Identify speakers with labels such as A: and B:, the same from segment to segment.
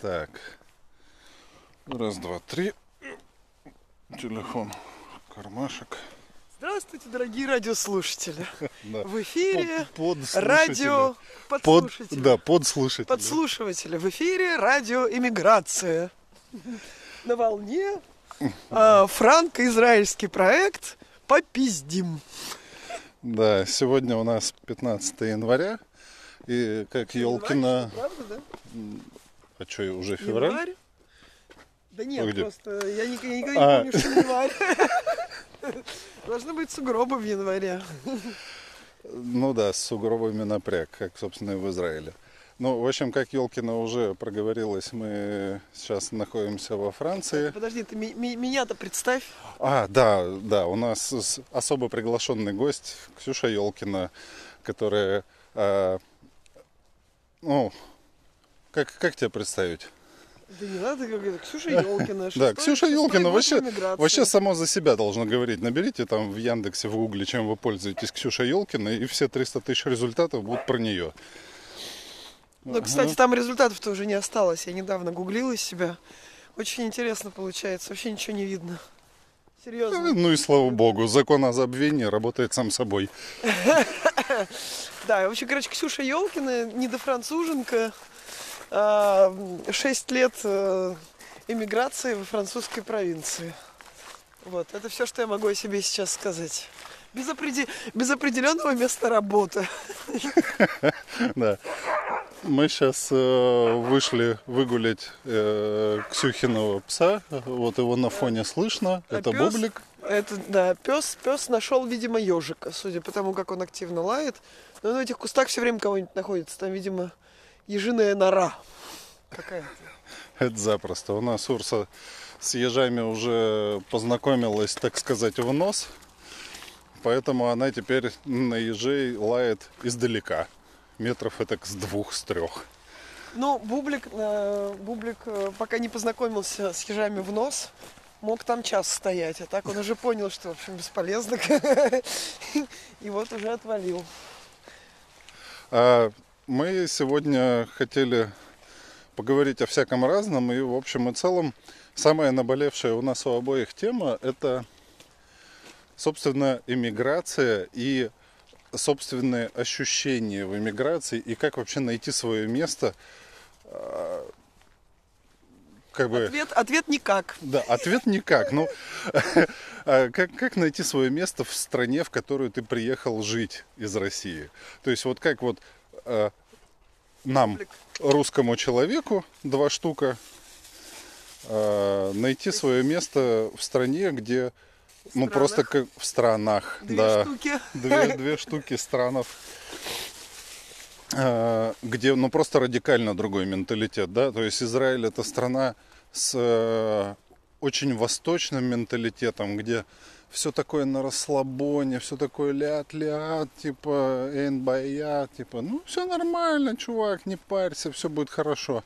A: Так. Раз, два, три. Телефон в кармашек.
B: Здравствуйте, дорогие радиослушатели.
A: Да.
B: В эфире
A: Под- подслушатели.
B: радио
A: Под, да, подслушатели.
B: Подслушиватели. В эфире радио Иммиграция. На волне а, франко-израильский проект «Попиздим».
A: Да, сегодня у нас 15 января. И как Елкина...
B: Правда,
A: А что, уже февраль?
B: Январь? Да нет,
A: Погоди.
B: просто я ник- я никогда
A: А.
B: не помню, что январь. Должны быть сугробы в январе.
A: Ну да, с сугробами напряг, как, собственно, и в Израиле. Ну, в общем, как Елкина уже проговорилась, мы сейчас находимся во Франции.
B: Подожди, ты меня-то представь.
A: А, да, да, у нас особо приглашенный гость Ксюша Елкина, которая, а, ну, как, как тебя представить?
B: Да не надо, как это, Ксюша Елкина.
A: Да, Ксюша Елкина вообще, вообще само за себя должно говорить. Наберите там в Яндексе, в Гугле, чем вы пользуетесь, Ксюша Елкина, и все 300 тысяч результатов будут про нее.
B: Ну, кстати, там результатов-то уже не осталось. Я недавно гуглила себя. Очень интересно получается. Вообще ничего не видно. Серьезно.
A: Ну и слава богу, закон о забвении работает сам собой.
B: Да, в общем, короче, Ксюша Елкина, недофранцуженка, а, шесть лет э, эмиграции во французской провинции. Вот, это все, что я могу о себе сейчас сказать. Без, опреде- без определенного места работы.
A: Да. Мы сейчас вышли выгулять э, Ксюхиного пса. Вот его на фоне слышно.
B: А
A: Это? Бублик.
B: Это, да, пес, пес нашел, видимо, ежика, судя по тому, как он активно лает. Но он в этих кустах все время кого-нибудь находится. Там, видимо, ежиная нора какая-то.
A: Это запросто. У нас Урса с ежами уже познакомилась, так сказать, в нос. Поэтому она теперь на ежей лает издалека. Метров это с двух, с трех.
B: Ну, Бублик, э, Бублик, э, пока не познакомился с ежами в нос, мог там час стоять. А так он уже понял, что, в общем, бесполезно. И вот уже отвалил.
A: Мы сегодня хотели поговорить о всяком разном. И в общем и целом самая наболевшая у нас у обоих тема это, собственно, иммиграция и собственные ощущения в иммиграции и как вообще найти свое место. а, Как бы...
B: Ответ, ответ никак.
A: Да, ответ никак. Ну, а как, как найти свое место в стране, в которую ты приехал жить из России? То есть вот как вот э, нам, русскому человеку, два штука, э, найти свое место в стране, где, ну
B: странах.
A: просто как в странах,
B: Две
A: да,
B: штуки.
A: две, две штуки странов, э, где, ну, просто радикально другой менталитет, да, то есть Израиль это страна с э, очень восточным менталитетом, где все такое на расслабоне, все такое ляд-ляд, типа эйн типа, ну, все нормально, чувак, не парься, все будет хорошо.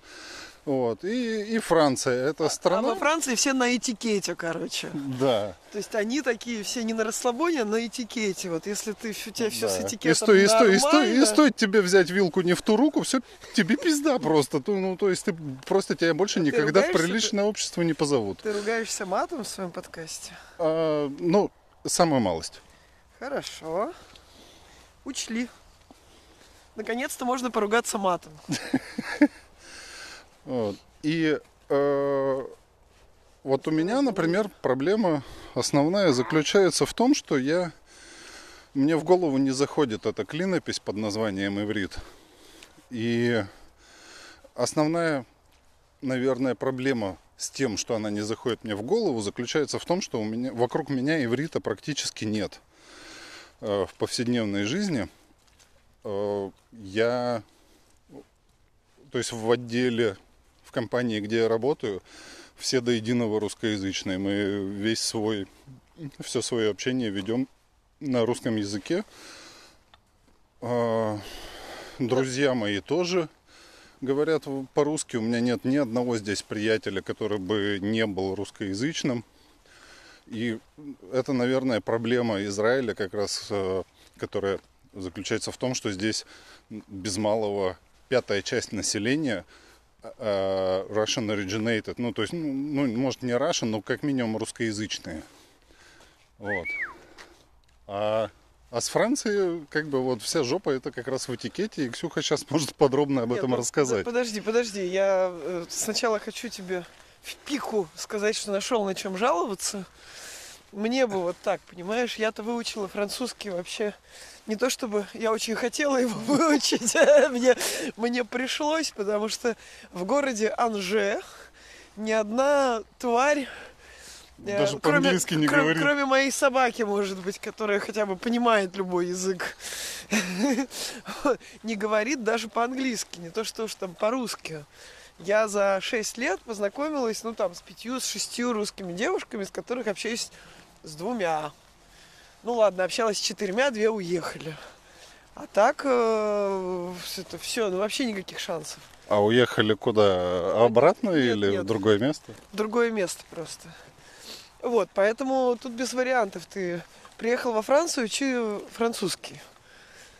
A: Вот. И, и Франция, это
B: А
A: страна...
B: во Франции все на этикете, короче.
A: Да.
B: То есть они такие все не на расслабоне, а на этикете. Вот если ты у тебя все с
A: Да.
B: этикетом
A: и, сто- и, и, сто- и стоит тебе взять вилку не в ту руку, все тебе пизда просто. То- Ну, то есть ты просто тебя больше
B: А ты
A: никогда в приличное общество не позовут.
B: Ты ругаешься матом в своем подкасте?
A: А, ну, самая малость.
B: Хорошо. Учли. Наконец-то можно поругаться матом.
A: Вот. И э, вот у меня, например, проблема основная заключается в том, что я мне в голову не заходит эта клинопись под названием иврит. И основная, наверное, проблема с тем, что она не заходит мне в голову, заключается в том, что у меня, вокруг меня иврита практически нет э, в повседневной жизни. Э, я, то есть в отделе, компании, где я работаю, все до единого русскоязычные. Мы весь свой, все свое общение ведем на русском языке. А, Друзья мои тоже говорят по-русски. У меня нет ни одного здесь приятеля, который бы не был русскоязычным. И это, наверное, проблема Израиля, как раз, э, которая заключается в том, что здесь без малого пятая часть населения Russian originated, ну, то есть, ну, ну, может, не Russian, но как минимум русскоязычные. Вот. А, а с Францией, как бы, вот вся жопа это как раз в этикете, и Ксюха сейчас может подробно об
B: Нет,
A: этом
B: ну,
A: рассказать.
B: Подожди, подожди, я э, сначала хочу тебе в пику сказать, что нашел на чем жаловаться. Мне бы вот так, понимаешь, я-то выучила французский вообще не то чтобы я очень хотела его выучить, мне, мне пришлось, потому что в городе Анже ни одна тварь э,
A: Даже
B: кроме,
A: по-английски не
B: кроме,
A: говорит.
B: кроме моей собаки, может быть, которая хотя бы понимает любой язык, не говорит даже по-английски, не то что уж там по-русски. Я за 6 лет познакомилась, ну там, с пятью, с шестью русскими девушками, с которых общаюсь с двумя. Ну ладно, общалась с четырьмя, две уехали. А так э, это все, ну вообще никаких шансов.
A: А уехали куда? Обратно
B: Нет,
A: или
B: нет.
A: в другое место?
B: Другое место просто. Вот, поэтому тут без вариантов. Ты приехал во Францию, учи французский.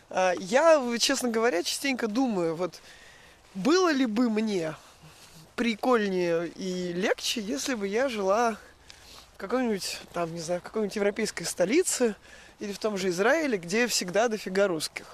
B: А Я, честно говоря, частенько думаю, вот было ли бы мне прикольнее и легче, если бы я жила в какой-нибудь, там, не знаю, в какой-нибудь европейской столице или в том же Израиле, где всегда дофига русских.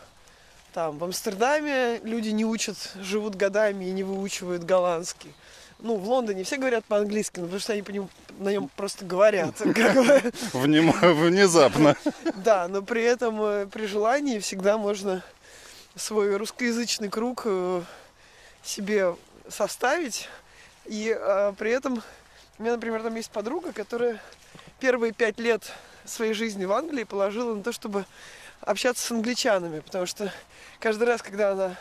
B: Там, в Амстердаме люди не учат, живут годами и не выучивают голландский. Ну, в Лондоне все говорят по-английски, ну, потому что они по нему, на нем просто говорят.
A: Внезапно.
B: Да, но при этом э, при желании всегда можно свой русскоязычный круг э, себе составить. И э, при этом у меня, например, там есть подруга, которая первые пять лет своей жизни в Англии положила на то, чтобы общаться с англичанами, потому что каждый раз, когда она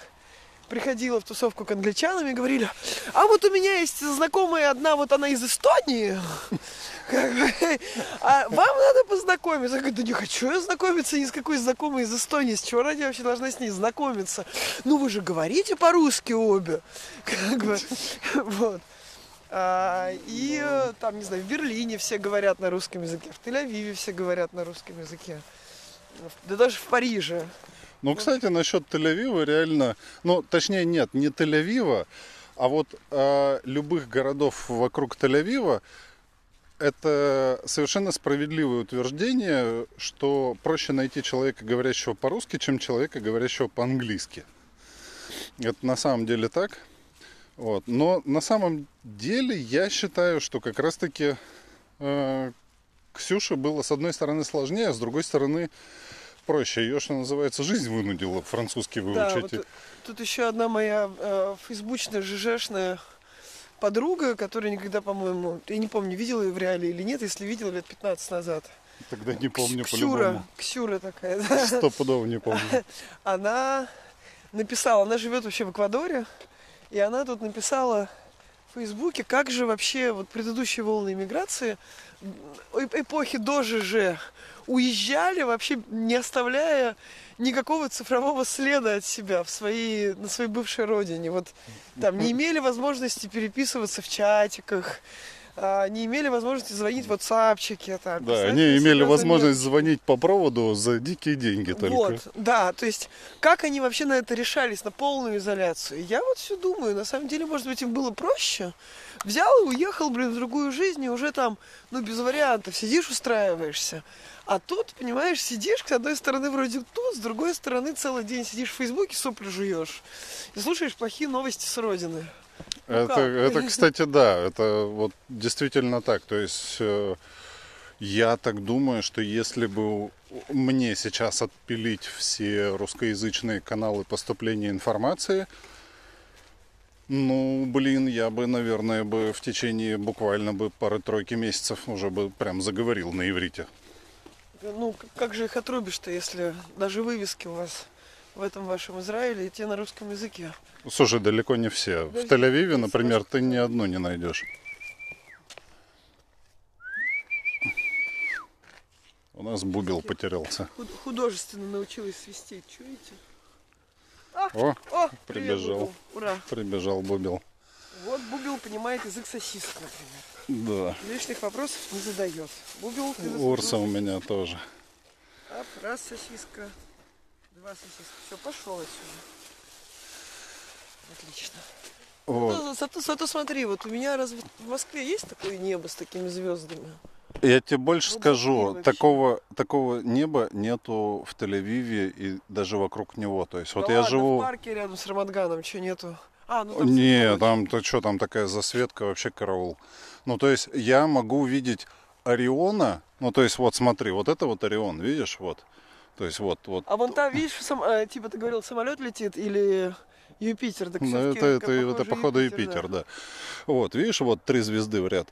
B: приходила в тусовку к англичанам и говорили, а вот у меня есть знакомая одна, вот она из Эстонии, а вам надо познакомиться. Я говорю, да не хочу я знакомиться ни с какой знакомой из Эстонии. С чего ради я вообще должна с ней знакомиться? Ну вы же говорите по-русски обе. Как бы, вот. А, и там, не знаю, в Берлине все говорят на русском языке, в Тель-Авиве все говорят на русском языке. Да даже в Париже.
A: Ну, кстати, насчет Тель-Авива реально, ну, точнее, нет, не Тель-Авива, а вот э, любых городов вокруг Тель-Авива, это совершенно справедливое утверждение, что проще найти человека, говорящего по-русски, чем человека, говорящего по-английски. Это на самом деле так. Вот. Но на самом деле я считаю, что как раз-таки э, Ксюше было с одной стороны сложнее, а с другой стороны проще. Ее, что называется, жизнь вынудила французский
B: Да,
A: выучить.
B: вот, э, тут еще одна моя э, фейсбучная, жжешная подруга, которая никогда, по-моему, я не помню, видела ее в реале или нет, если видела лет 15 назад.
A: Тогда не помню
B: Ксюра. Ксюра такая, да.
A: Стопудово не помню.
B: она написала, она живет вообще в Эквадоре, и она тут написала в Фейсбуке, как же вообще вот предыдущие волны иммиграции м, э- эпохи до ЖЖ уезжали вообще не оставляя никакого цифрового следа от себя в своей, на своей бывшей родине. Вот там не имели возможности переписываться в чатиках, не имели возможности звонить в WhatsAppчике. Там,
A: Да, они имели возможность звонить по проводу за дикие деньги только.
B: вот, да, то есть как они вообще на это решались, на полную изоляцию? Я вот все думаю, на самом деле, может быть, им было проще. Взял и уехал, блин, в другую жизнь, и уже там, ну, без вариантов, сидишь, устраиваешься. А тут, понимаешь, сидишь, с одной стороны вроде тут, с другой стороны целый день сидишь в Фейсбуке, сопли жуешь. И слушаешь плохие новости с родины. Ну
A: Это,
B: как?
A: это, кстати, да, это вот действительно так. То есть э, я так думаю, что если бы мне сейчас отпилить все русскоязычные каналы поступления информации, ну, блин, я бы, наверное, бы в течение буквально бы пары-тройки месяцев уже бы прям заговорил на иврите.
B: Ну, как же их отрубишь-то, если даже вывески у вас в этом вашем Израиле и те на русском языке?
A: Слушай, далеко не все. В
B: Подожди,
A: Тель-Авиве, например, ты ни одну не найдешь. У нас бубел потерялся.
B: Худ- художественно научилась свистеть, чуете? А,
A: О,
B: о, привет,
A: прибежал.
B: Бубел. Ура.
A: прибежал бубел.
B: Вот Бубел понимает язык сосиски, например.
A: Да.
B: Лишних вопросов не задает. Бубел, ты
A: Урса у меня тоже.
B: Ап, раз сосиска, два сосиска. Все, пошел отсюда. Отлично.
A: Вот.
B: Зато, зато, зато смотри, вот у меня разве в Москве есть такое небо с такими звездами?
A: Я тебе больше
B: Вот
A: скажу, такого, такого неба нету в Тель-Авиве и даже вокруг него. То есть вот
B: Да
A: я
B: ладно,
A: живу...
B: в парке рядом с Рамадганом, что нету? А, ну там
A: Не, там то что, там такая засветка, вообще караул. Ну, то есть я могу видеть Ориона, ну, то есть вот смотри, вот это вот Орион, видишь, вот. То есть вот, вот.
B: А вон там, видишь, сам, э, типа ты говорил, самолет летит или Юпитер? Так
A: Ну, это, это,
B: похоже,
A: это походу Юпитер, да. Вот, видишь, вот три звезды в ряд.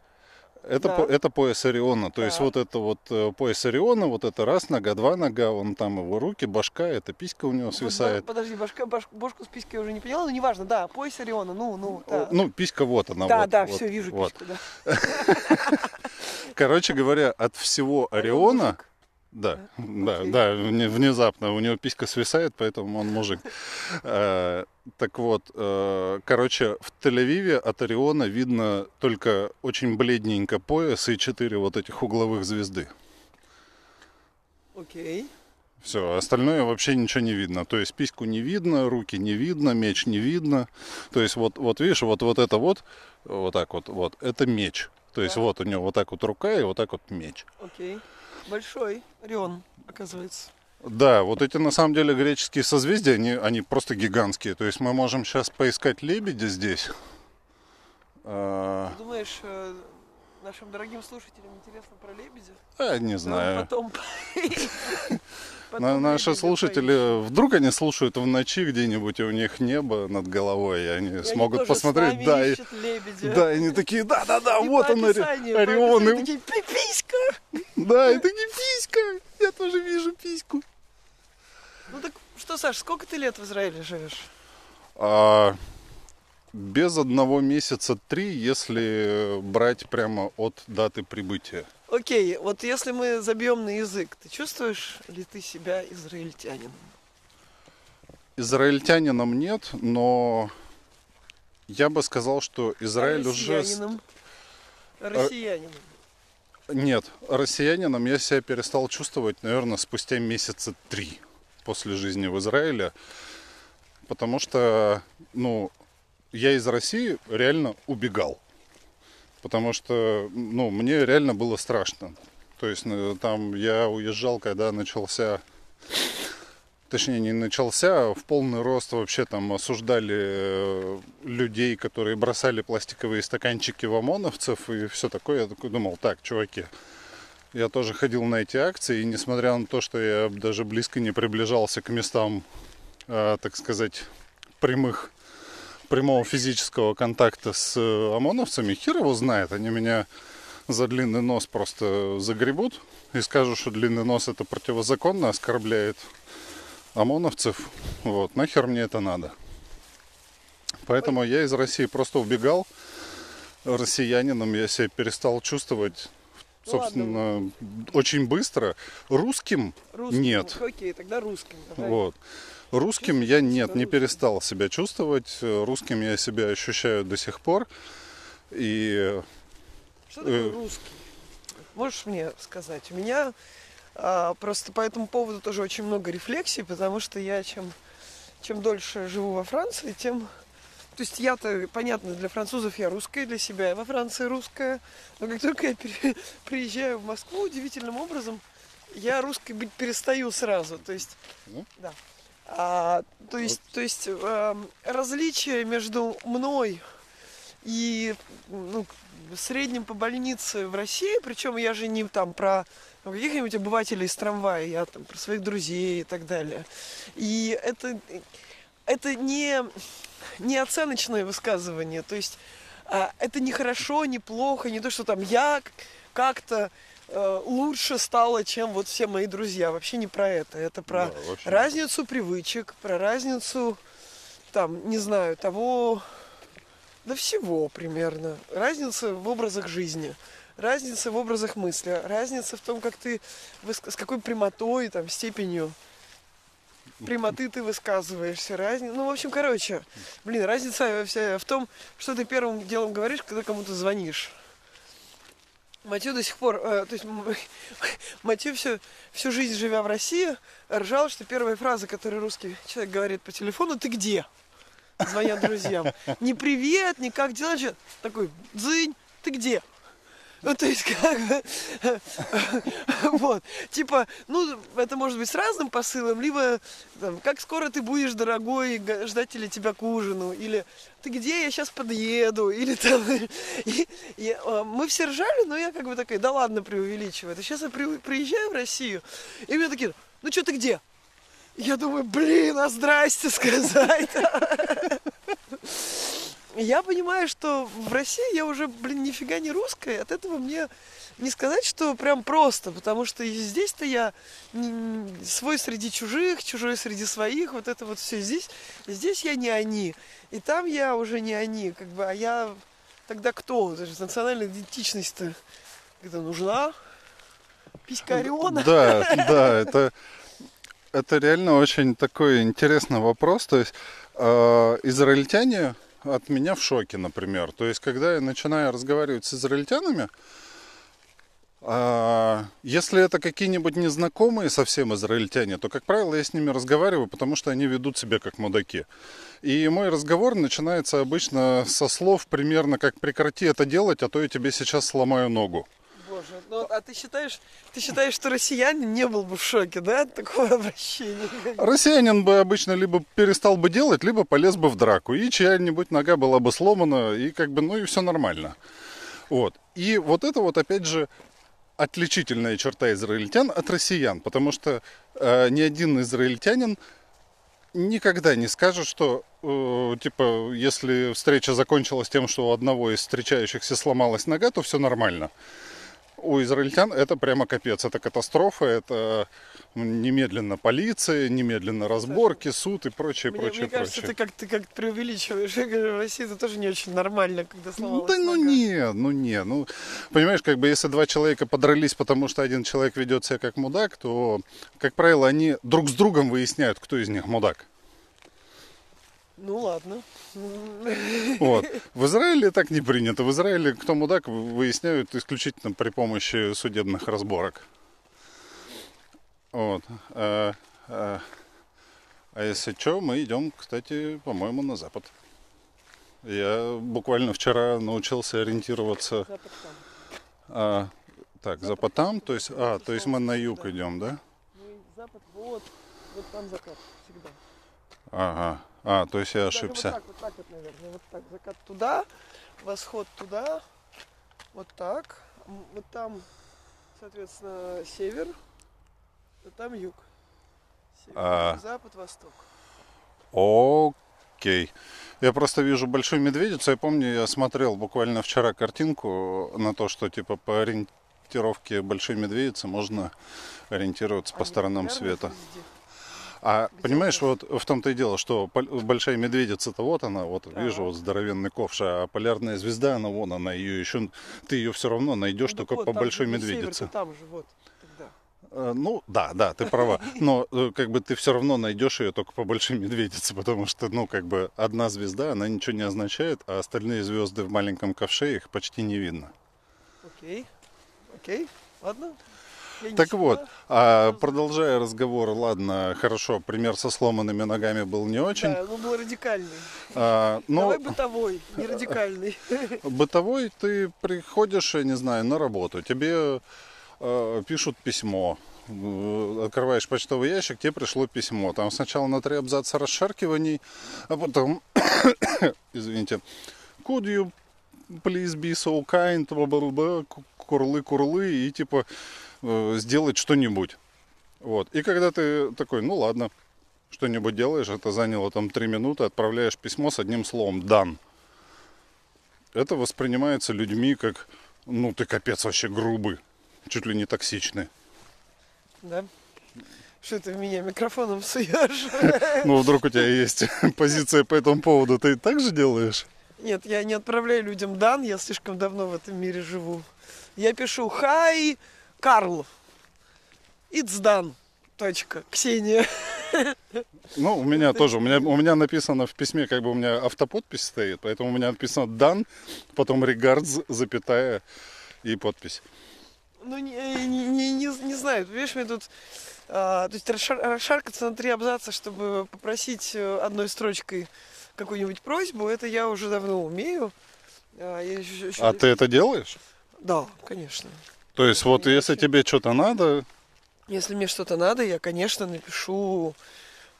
A: Это,
B: Да.
A: по- это пояс Ориона. То есть
B: Так.
A: вот это вот э, пояс Ориона, вот это раз нога, два нога, он там его руки, башка, это писька у него
B: Вот,
A: свисает.
B: ба- подожди, башка, баш- бошку с писькой я уже не поняла, но неважно, да, пояс Ориона, ну, ну, да.
A: Ну, писька вот она.
B: да,
A: вот,
B: да,
A: вот,
B: все, вижу
A: вот.
B: письку, да.
A: Короче говоря, от всего Ориона. Да, да,
B: окей.
A: да, вне- внезапно у него писька свисает, поэтому он мужик. Э, Так вот, э, короче, в Тель-Авиве от Ориона видно только очень бледненько пояс и четыре вот этих угловых звезды.
B: Окей.
A: Все, остальное вообще ничего не видно. То есть письку не видно, руки не видно, меч не видно. То есть вот, вот видишь, вот, вот это вот, вот так вот, вот, это меч. То есть
B: Да.
A: вот у него вот так вот рука и вот так вот меч.
B: Окей. Большой Орион, оказывается.
A: Да, вот эти на самом деле греческие созвездия, они, они просто гигантские. То есть мы можем сейчас поискать лебедя здесь. А,
B: Ты думаешь, э, нашим дорогим слушателям интересно про лебедя?
A: а, не
B: Да,
A: знаю.
B: Потом... Потом
A: наши слушатели, вдруг они слушают в ночи где-нибудь, и у них небо над головой, и они.
B: И они
A: смогут
B: с
A: посмотреть, да, и, да, и они такие, да-да-да, вот он, Орион, и-
B: такие, «Пиписька!»
A: да, и такие, писька, я тоже вижу письку.
B: Ну так что, Саш, сколько ты лет в Израиле живешь?
A: А, без одного месяца три, если брать прямо от даты прибытия.
B: Окей, вот если мы забьем на язык, ты чувствуешь ли ты себя израильтянином?
A: Израильтянином нет, но я бы сказал, что Израиль уже... с-
B: Россиянином? Россиянином.
A: Нет, россиянином я себя перестал чувствовать, наверное, спустя месяца три после жизни в Израиле. Потому что, ну, я из России реально убегал. Потому что, ну, мне реально было страшно. То есть э, там я уезжал, когда начался точнее не начался, а в полный рост вообще там осуждали э, людей, которые бросали пластиковые стаканчики в ОМОНовцев и все такое. Я такой думал, так, чуваки, я тоже ходил на эти акции, и несмотря на то, что я даже близко не приближался к местам, э, так сказать, прямых прямого физического контакта с э, ОМОНовцами, хер его знает, они меня за длинный нос просто загребут и скажут, что длинный нос это противозаконно, оскорбляет ОМОНовцев. Вот, нахер мне это надо. Поэтому я из России просто убегал. Россиянином я себя перестал чувствовать,
B: Ну
A: собственно, очень быстро. Русским
B: Русским?
A: нет.
B: Окей, тогда русским. давай.
A: Вот. Русским я нет, не перестал себя чувствовать. Русским я себя ощущаю до сих пор. И
B: Что такое
A: Э.
B: русский? Можешь мне сказать? У меня а, просто по этому поводу тоже очень много рефлексий, потому что я чем, чем дольше живу во Франции, тем... То есть я-то, понятно, для французов я русская, для себя я во Франции русская. Но как только я пере- приезжаю в Москву, удивительным образом, я русской быть перестаю сразу. То есть,
A: Ну.
B: да. А, то есть, то есть эм, различие между мной и ну, средним по больнице в России, причем я же не там про каких-нибудь обывателей из трамвая, я там про своих друзей и так далее. И это, это не, не оценочное высказывание, то есть а, это не хорошо, не плохо, не то, что там я как-то э, лучше стала, чем вот все мои друзья. Вообще не про это. Это про
A: Да,
B: разницу привычек, про разницу, там, не знаю, того, да всего примерно. Разница в образах жизни, разница в образах мысли, разница в том, как ты, с какой прямотой, там, степенью прямоты ты высказываешься. Разница, ну, в общем, короче, блин, разница вся в том, что ты первым делом говоришь, когда кому-то звонишь. Матю до сих пор, э, то есть Матю всю, всю жизнь живя в России, ржал, что первая фраза, которую русский человек говорит по телефону, ты где? звонят друзьям. Не привет, не как дела, такой, дзынь, ты где? Ну, то есть, как бы, вот, типа, ну, это может быть с разным посылом, либо, там, как скоро ты будешь, дорогой, ждать ли тебя к ужину, или ты где, я сейчас подъеду, или там, и, и, а, мы все ржали, но я как бы такая, да ладно, преувеличиваю, это сейчас я при- приезжаю в Россию, и мне такие, ну, что ты где? Я думаю, блин, а здрасте сказать. Я понимаю, что в России я уже, блин, нифига не русская. От этого мне не сказать, что прям просто, потому что здесь-то я свой среди чужих, чужой среди своих, вот это вот все здесь. Здесь я не они, и там я уже не они, как бы, а я тогда кто? Это же национальная идентичность-то когда нужна? Писькарена?
A: Да, да, это, это реально очень такой интересный вопрос. То есть э, израильтяне от меня в шоке, например. То есть, когда я начинаю разговаривать с израильтянами, а, если это какие-нибудь незнакомые совсем израильтяне, то, как правило, я с ними разговариваю, потому что они ведут себя как мудаки. И мой разговор начинается обычно со слов примерно как «прекрати это делать, а то я тебе сейчас сломаю ногу».
B: Боже, ну а ты считаешь, ты считаешь, что россиянин не был бы в шоке, да, от такого обращения?
A: Россиянин бы обычно либо перестал бы делать, либо полез бы в драку. И чья-нибудь нога была бы сломана, и как бы, ну и все нормально. Вот. И вот это вот, опять же, отличительная черта израильтян от россиян. Потому что э, ни один израильтянин никогда не скажет, что, э, типа, если встреча закончилась тем, что у одного из встречающихся сломалась нога, то все нормально. У израильтян это прямо капец, это катастрофа, это немедленно полиция, немедленно разборки, суд и прочее,
B: Мне,
A: прочее,
B: мне кажется,
A: прочее.
B: ты как ты как преувеличиваешь. Я говорю, в России это тоже не очень нормально, когда
A: Ну,
B: сломалась
A: да ну
B: нога.
A: не, ну не, ну понимаешь, как бы если два человека подрались, потому что один человек ведет себя как мудак, то, как правило, они друг с другом выясняют, кто из них мудак.
B: Ну ладно.
A: Вот. В Израиле так не принято. В Израиле кто мудак выясняют исключительно при помощи судебных разборок. Вот. А, а- а если что, мы идем, кстати, по-моему, на запад. Я буквально вчера научился ориентироваться.
B: Запад там.
A: а, так, запад там, то есть, а, то есть мы на юг идем, да?
B: И запад вот, вот там закат всегда.
A: Ага. А, то есть я
B: Даже
A: ошибся.
B: Вот так, вот так вот, наверное. Вот так. Закат туда, восход туда, вот так. Вот там, соответственно, север, а там юг. Север,
A: А.
B: запад, восток.
A: Окей. Я просто вижу большую медведицу. Я помню, я смотрел буквально вчера картинку на то, что типа по ориентировке большой медведицы можно ориентироваться по
B: Они
A: сторонам
B: популярны
A: света.
B: везде.
A: А
B: Где
A: понимаешь, вот в том-то и дело, что большая медведица-то вот она, вот
B: Так.
A: вижу вот здоровенный ковш, а полярная звезда, она вон она, ее еще, ты ее все равно найдешь
B: Ну,
A: только
B: вот,
A: по
B: же
A: большой
B: север,
A: медведице.
B: то там же, вот, тогда.
A: Э, Ну, да, да, ты права. Но э, как бы ты все равно найдешь ее только по большой медведице, потому что, ну, как бы одна звезда, она ничего не означает, а остальные звезды в маленьком ковше их почти не видно.
B: Окей, окей, ладно.
A: Так вот, а продолжая разговор, ладно, хорошо, пример со сломанными ногами был не очень.
B: Да, ну был радикальный.
A: А, но
B: Давай бытовой, не радикальный.
A: бытовой ты приходишь, я не знаю, на работу, тебе э, пишут письмо, э, открываешь почтовый ящик, тебе пришло письмо. Там сначала на три абзаца расшаркиваний, а потом, извините, could you please be so kind, курлы-курлы, и типа сделать что-нибудь. Вот. И когда ты такой, ну ладно, что-нибудь делаешь, это заняло там три минуты, отправляешь письмо с одним словом «done». Это воспринимается людьми как, ну ты капец вообще грубый, чуть ли не токсичный.
B: Да? Что ты в меня микрофоном суешь?
A: Ну вдруг у тебя есть позиция по этому поводу, ты так же делаешь?
B: Нет, я не отправляю людям дан, я слишком давно в этом мире живу. Я пишу «Хай, Карл, it's done». Точка. Ксения.
A: Ну, у меня тоже. У меня, у меня написано в письме, как бы у меня автоподпись стоит, поэтому у меня написано «дан», потом «regards», запятая и подпись.
B: Ну, не, не, не, не, не знаю, понимаешь, мне тут... а, то есть расшар- расшаркаться на три абзаца, чтобы попросить э, одной строчкой какую-нибудь просьбу, это я уже давно умею.
A: А, еще, еще... а ты это делаешь?
B: Да, конечно.
A: То есть вот если тебе что-то надо...
B: Если мне что-то надо, я, конечно, напишу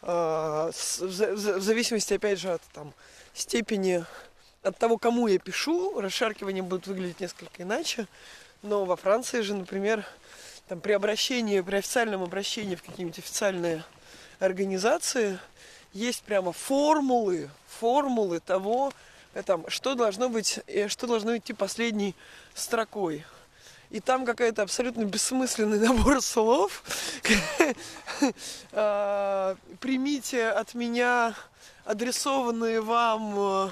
B: э, с, в, в зависимости, опять же, от там, степени, от того, кому я пишу, расшаркивания будут выглядеть несколько иначе. Но во Франции же, например, там, при обращении, при официальном обращении в какие-нибудь официальные организации есть прямо формулы, формулы того, э, там, что должно быть, э, что должно идти последней строкой. И там какая-то абсолютно бессмысленный набор слов. А, примите от меня адресованные вам э,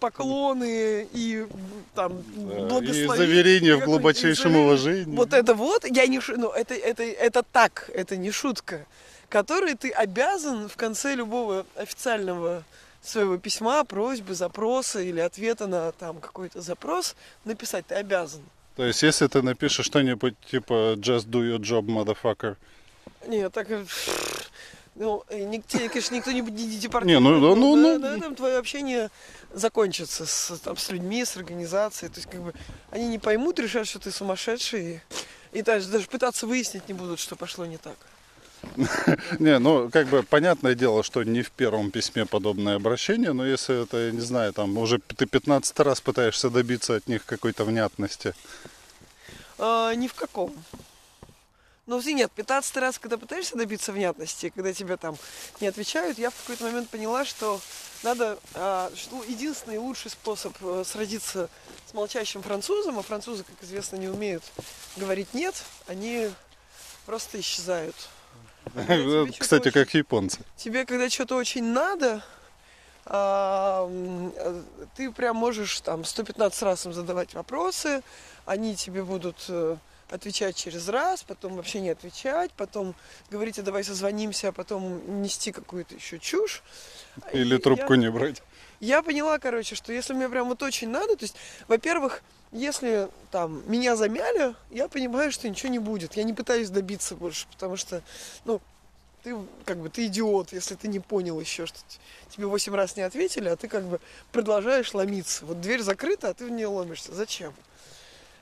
B: поклоны и там
A: благословения. И заверения в глубочайшем уважении.
B: Вот это вот, я не ну это это это так, это не шутка, который ты обязан в конце любого официального своего письма, просьбы, запроса или ответа на там какой-то запрос написать, ты обязан.
A: То есть, если ты напишешь что-нибудь типа just do your job, motherfucker.
B: Нет, так ну, тебе, конечно, никто не будет депортировать.
A: Не, ну, ну, ну,
B: ну, на этом твое общение закончится с, там, с людьми, с организацией. То есть, как бы, они не поймут, решат, что ты сумасшедший. И, и даже, даже пытаться выяснить не будут, что пошло не так.
A: Не, ну, как бы, понятное дело, что не в первом письме подобное обращение, но если это, я не знаю, там, уже ты 15 раз пытаешься добиться от них какой-то внятности.
B: А, ни в каком. Ну, нет, 15 раз, когда пытаешься добиться внятности, когда тебе там не отвечают, я в какой-то момент поняла, что надо, а, что единственный лучший способ э, сразиться с молчащим французом, а французы, как известно, не умеют говорить нет, они просто исчезают.
A: Кстати, как японцы.
B: Тебе, когда что-то очень надо, а, ты прям можешь там 115 раз им задавать вопросы, они тебе будут э, отвечать через раз, потом вообще не отвечать, потом говорить, а давай созвонимся, а потом нести какую-то еще чушь.
A: Или трубку
B: я,
A: не брать.
B: Я поняла, короче, что если мне прям вот очень надо, то есть, во-первых, если там меня замяли, я понимаю, что ничего не будет. Я не пытаюсь добиться больше, потому что, ну, ты как бы ты идиот, если ты не понял еще, что тебе восемь раз не ответили, а ты как бы продолжаешь ломиться. Вот дверь закрыта, а ты в нее ломишься. Зачем?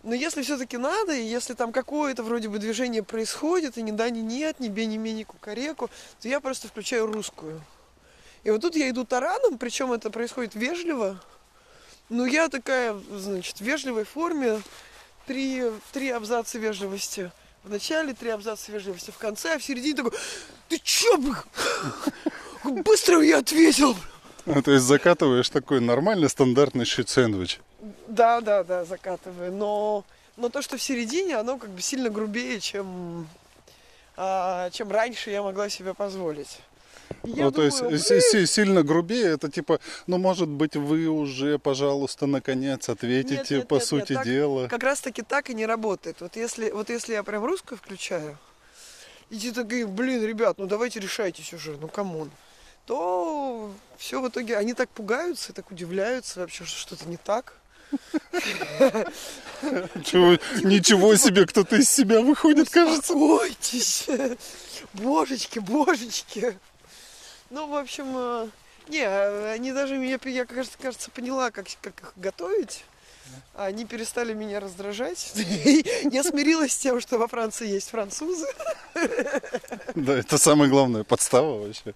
B: Но если все-таки надо, и если там какое-то вроде бы движение происходит, и ни да, ни нет, ни бе, ни ме, ни кукареку, то я просто включаю русскую. И вот тут я иду тараном, причем это происходит вежливо. Ну, я такая, значит, в вежливой форме, три, три абзаца вежливости в начале, три абзаца вежливости в конце, а в середине такой, ты чё, быстро я ответил.
A: А, то есть закатываешь такой нормальный стандартный щит-сэндвич.
B: Да, да, да, закатываю. Но, но то, что в середине, оно как бы сильно грубее, чем, а, чем раньше я могла себе позволить.
A: Я ну, думаю, то есть вы... сильно грубее, это типа, ну, может быть, вы уже, пожалуйста, наконец ответите нет, нет, по нет, сути нет, дела.
B: как раз таки так и не работает. Вот если, вот если я прям русскую включаю, и ты такие, блин, ребят, ну давайте решайтесь уже, ну come on то все в итоге они так пугаются, так удивляются вообще, что что-то не так.
A: Ничего себе, кто-то из себя выходит, кажется.
B: Успокойтесь. Божечки, божечки. Ну, в общем, э, не, они даже меня, я, кажется, кажется поняла, как, как их готовить. Они перестали меня раздражать. Я смирилась с тем, что во Франции есть французы.
A: Да, это самая главная подстава вообще.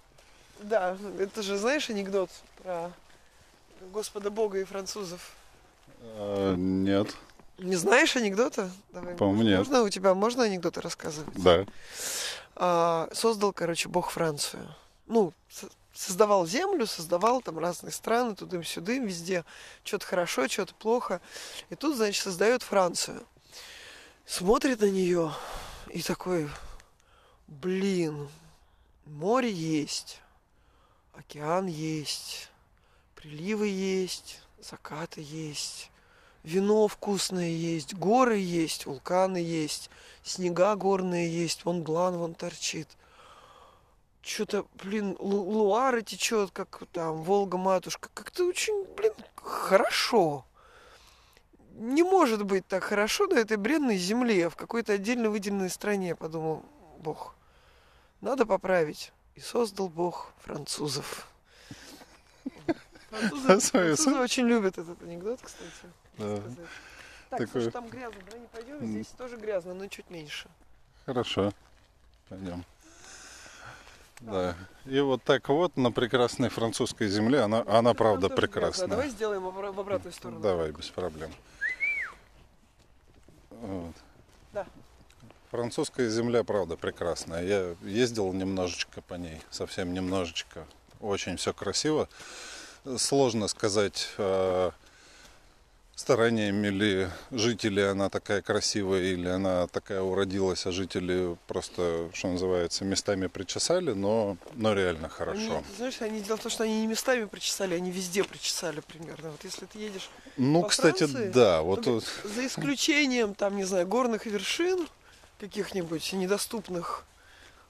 B: Да, это же знаешь анекдот про Господа Бога и французов?
A: А, нет.
B: Не знаешь анекдота?
A: По-моему, нет.
B: Можно у тебя можно анекдоты рассказывать?
A: Да.
B: А, создал, короче, Бог Францию. Ну, создавал землю, создавал там разные страны, тудым-сюдым, везде что-то хорошо, что-то плохо. И тут, значит, создает Францию. Смотрит на нее и такой, блин, море есть, океан есть, приливы есть, закаты есть, вино вкусное есть, горы есть, вулканы есть, снега горные есть, вон Блан вон торчит. Что-то, блин, Луара течет, как там, Волга-матушка. Как-то очень, блин, хорошо. Не может быть так хорошо на этой бренной земле, в какой-то отдельно выделенной стране, подумал Бог. Надо поправить. И создал Бог французов. Французы,
A: А
B: французы очень любят этот анекдот, кстати.
A: Да.
B: сказать. Так,
A: Такой-
B: слушай, там грязно, давай не пойдем, здесь тоже грязно, но чуть меньше.
A: Хорошо. Пойдем. Да. И вот так вот на прекрасной французской земле, она, она правда прекрасная.
B: Давай сделаем в обра- в обратную сторону.
A: Давай, без проблем. Вот.
B: Да.
A: Французская земля, правда, прекрасная. Я ездил немножечко по ней, совсем немножечко. Очень все красиво. Сложно сказать, э, стараниями ли жителей она такая красивая, или она такая уродилась, а жители просто, что называется, местами причесали, но, но реально хорошо.
B: Они, знаешь, они дело в том, что они не местами причесали, они везде причесали примерно. Вот если ты едешь,
A: Ну,
B: Во
A: кстати,
B: Франции?
A: да, вот вот
B: за исключением, там, не знаю, горных вершин каких-нибудь недоступных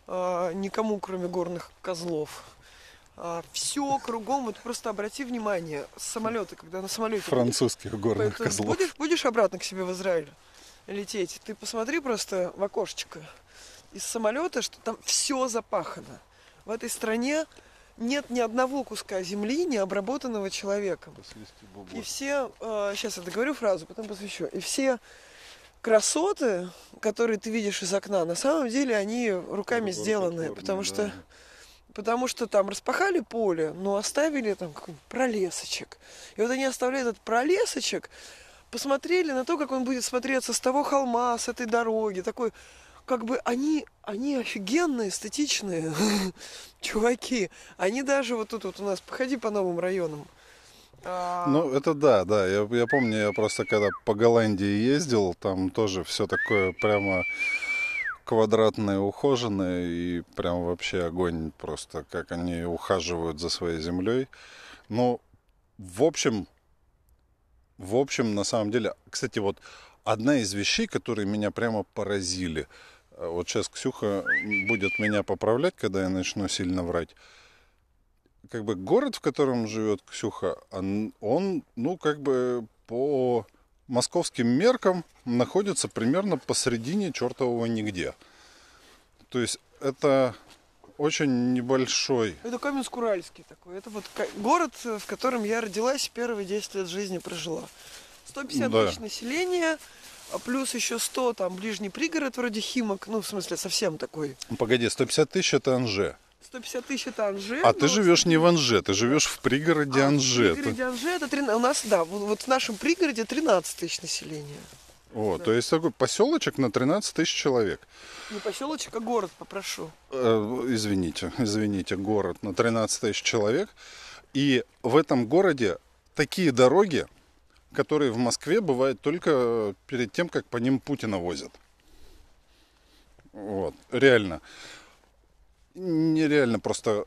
B: а, никому, кроме горных козлов. Все кругом, вот просто обрати внимание, с самолета, когда на самолете
A: французских горных
B: Поэтому
A: козлов.
B: Будешь, будешь обратно к себе в Израиль лететь, ты посмотри просто в окошечко из самолета, что там все запахано. В этой стране нет ни одного куска земли, не обработанного человеком. И все, сейчас я договорю фразу, потом посвящу. И все красоты, которые ты видишь из окна, на самом деле они руками сделаны, потому что Потому что там распахали поле, но оставили там пролесочек. И вот они оставляют этот пролесочек, посмотрели на то, как он будет смотреться с того холма, с этой дороги. Такой, как бы они, они офигенные, эстетичные чуваки. Они даже вот тут вот у нас, походи по новым районам. А,
A: Ну, это да, да. Я, я помню, я просто когда по Голландии ездил, там тоже все такое прямо квадратное, ухоженное, и прям вообще огонь просто, как они ухаживают за своей землей. Ну, в общем, в общем, на самом деле, кстати, вот одна из вещей, которые меня прямо поразили, э, вот сейчас Ксюха будет меня поправлять, когда я начну сильно врать, как бы город, в котором живет Ксюха, он, он, ну, как бы по московским меркам находится примерно посередине чертового нигде. То есть это очень небольшой.
B: Это Каменск-Уральский такой. Это вот город, в котором я родилась, первые 10 лет жизни прожила. 150
A: Да.
B: тысяч населения, а плюс еще 100 там ближний пригород вроде Химок, ну в смысле совсем такой.
A: Погоди, 150 тысяч это Анже.
B: 150 тысяч это Анже.
A: А ты живешь не в Анже, ты живешь в пригороде
B: а,
A: Анже.
B: В пригороде Анже это 13 у нас, да, вот, в нашем пригороде 13 тысяч населения.
A: Вот, то есть такой поселочек на 13 тысяч человек.
B: Не поселочек, а город, попрошу.
A: Э, извините, извините, город на 13 тысяч человек. И в этом городе такие дороги, которые в Москве бывают только перед тем, как по ним Путина возят. Вот, реально. Нереально просто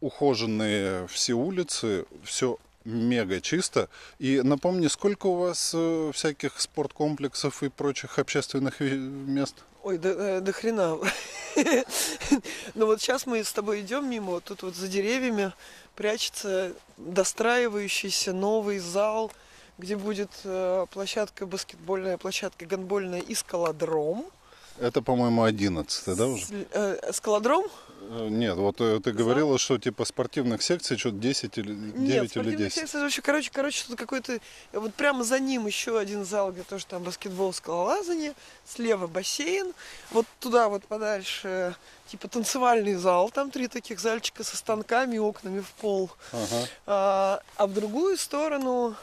A: ухоженные все улицы, все мега чисто. И напомни, сколько у вас э, всяких спорткомплексов и прочих общественных мест?
B: Ой, до, э, до хрена. Ну вот сейчас мы с тобой идем мимо, вот тут вот за деревьями прячется достраивающийся новый зал, где будет э, площадка баскетбольная, площадка гандбольная и скалодром.
A: Это, по-моему, 11, да, уже?
B: Скалодром?
A: Э, Нет, вот э, ты говорила, что типа спортивных секций что-то 10 или 9
B: Нет,
A: или
B: спортивный
A: 10.
B: секция, вообще, короче, короче, тут какой-то, э, вот прямо за ним еще один зал, где тоже там баскетбол, скалолазание, слева бассейн, вот туда вот подальше, типа танцевальный зал, там три таких зальчика со станками и окнами в пол,
A: Ага.
B: а, а в другую сторону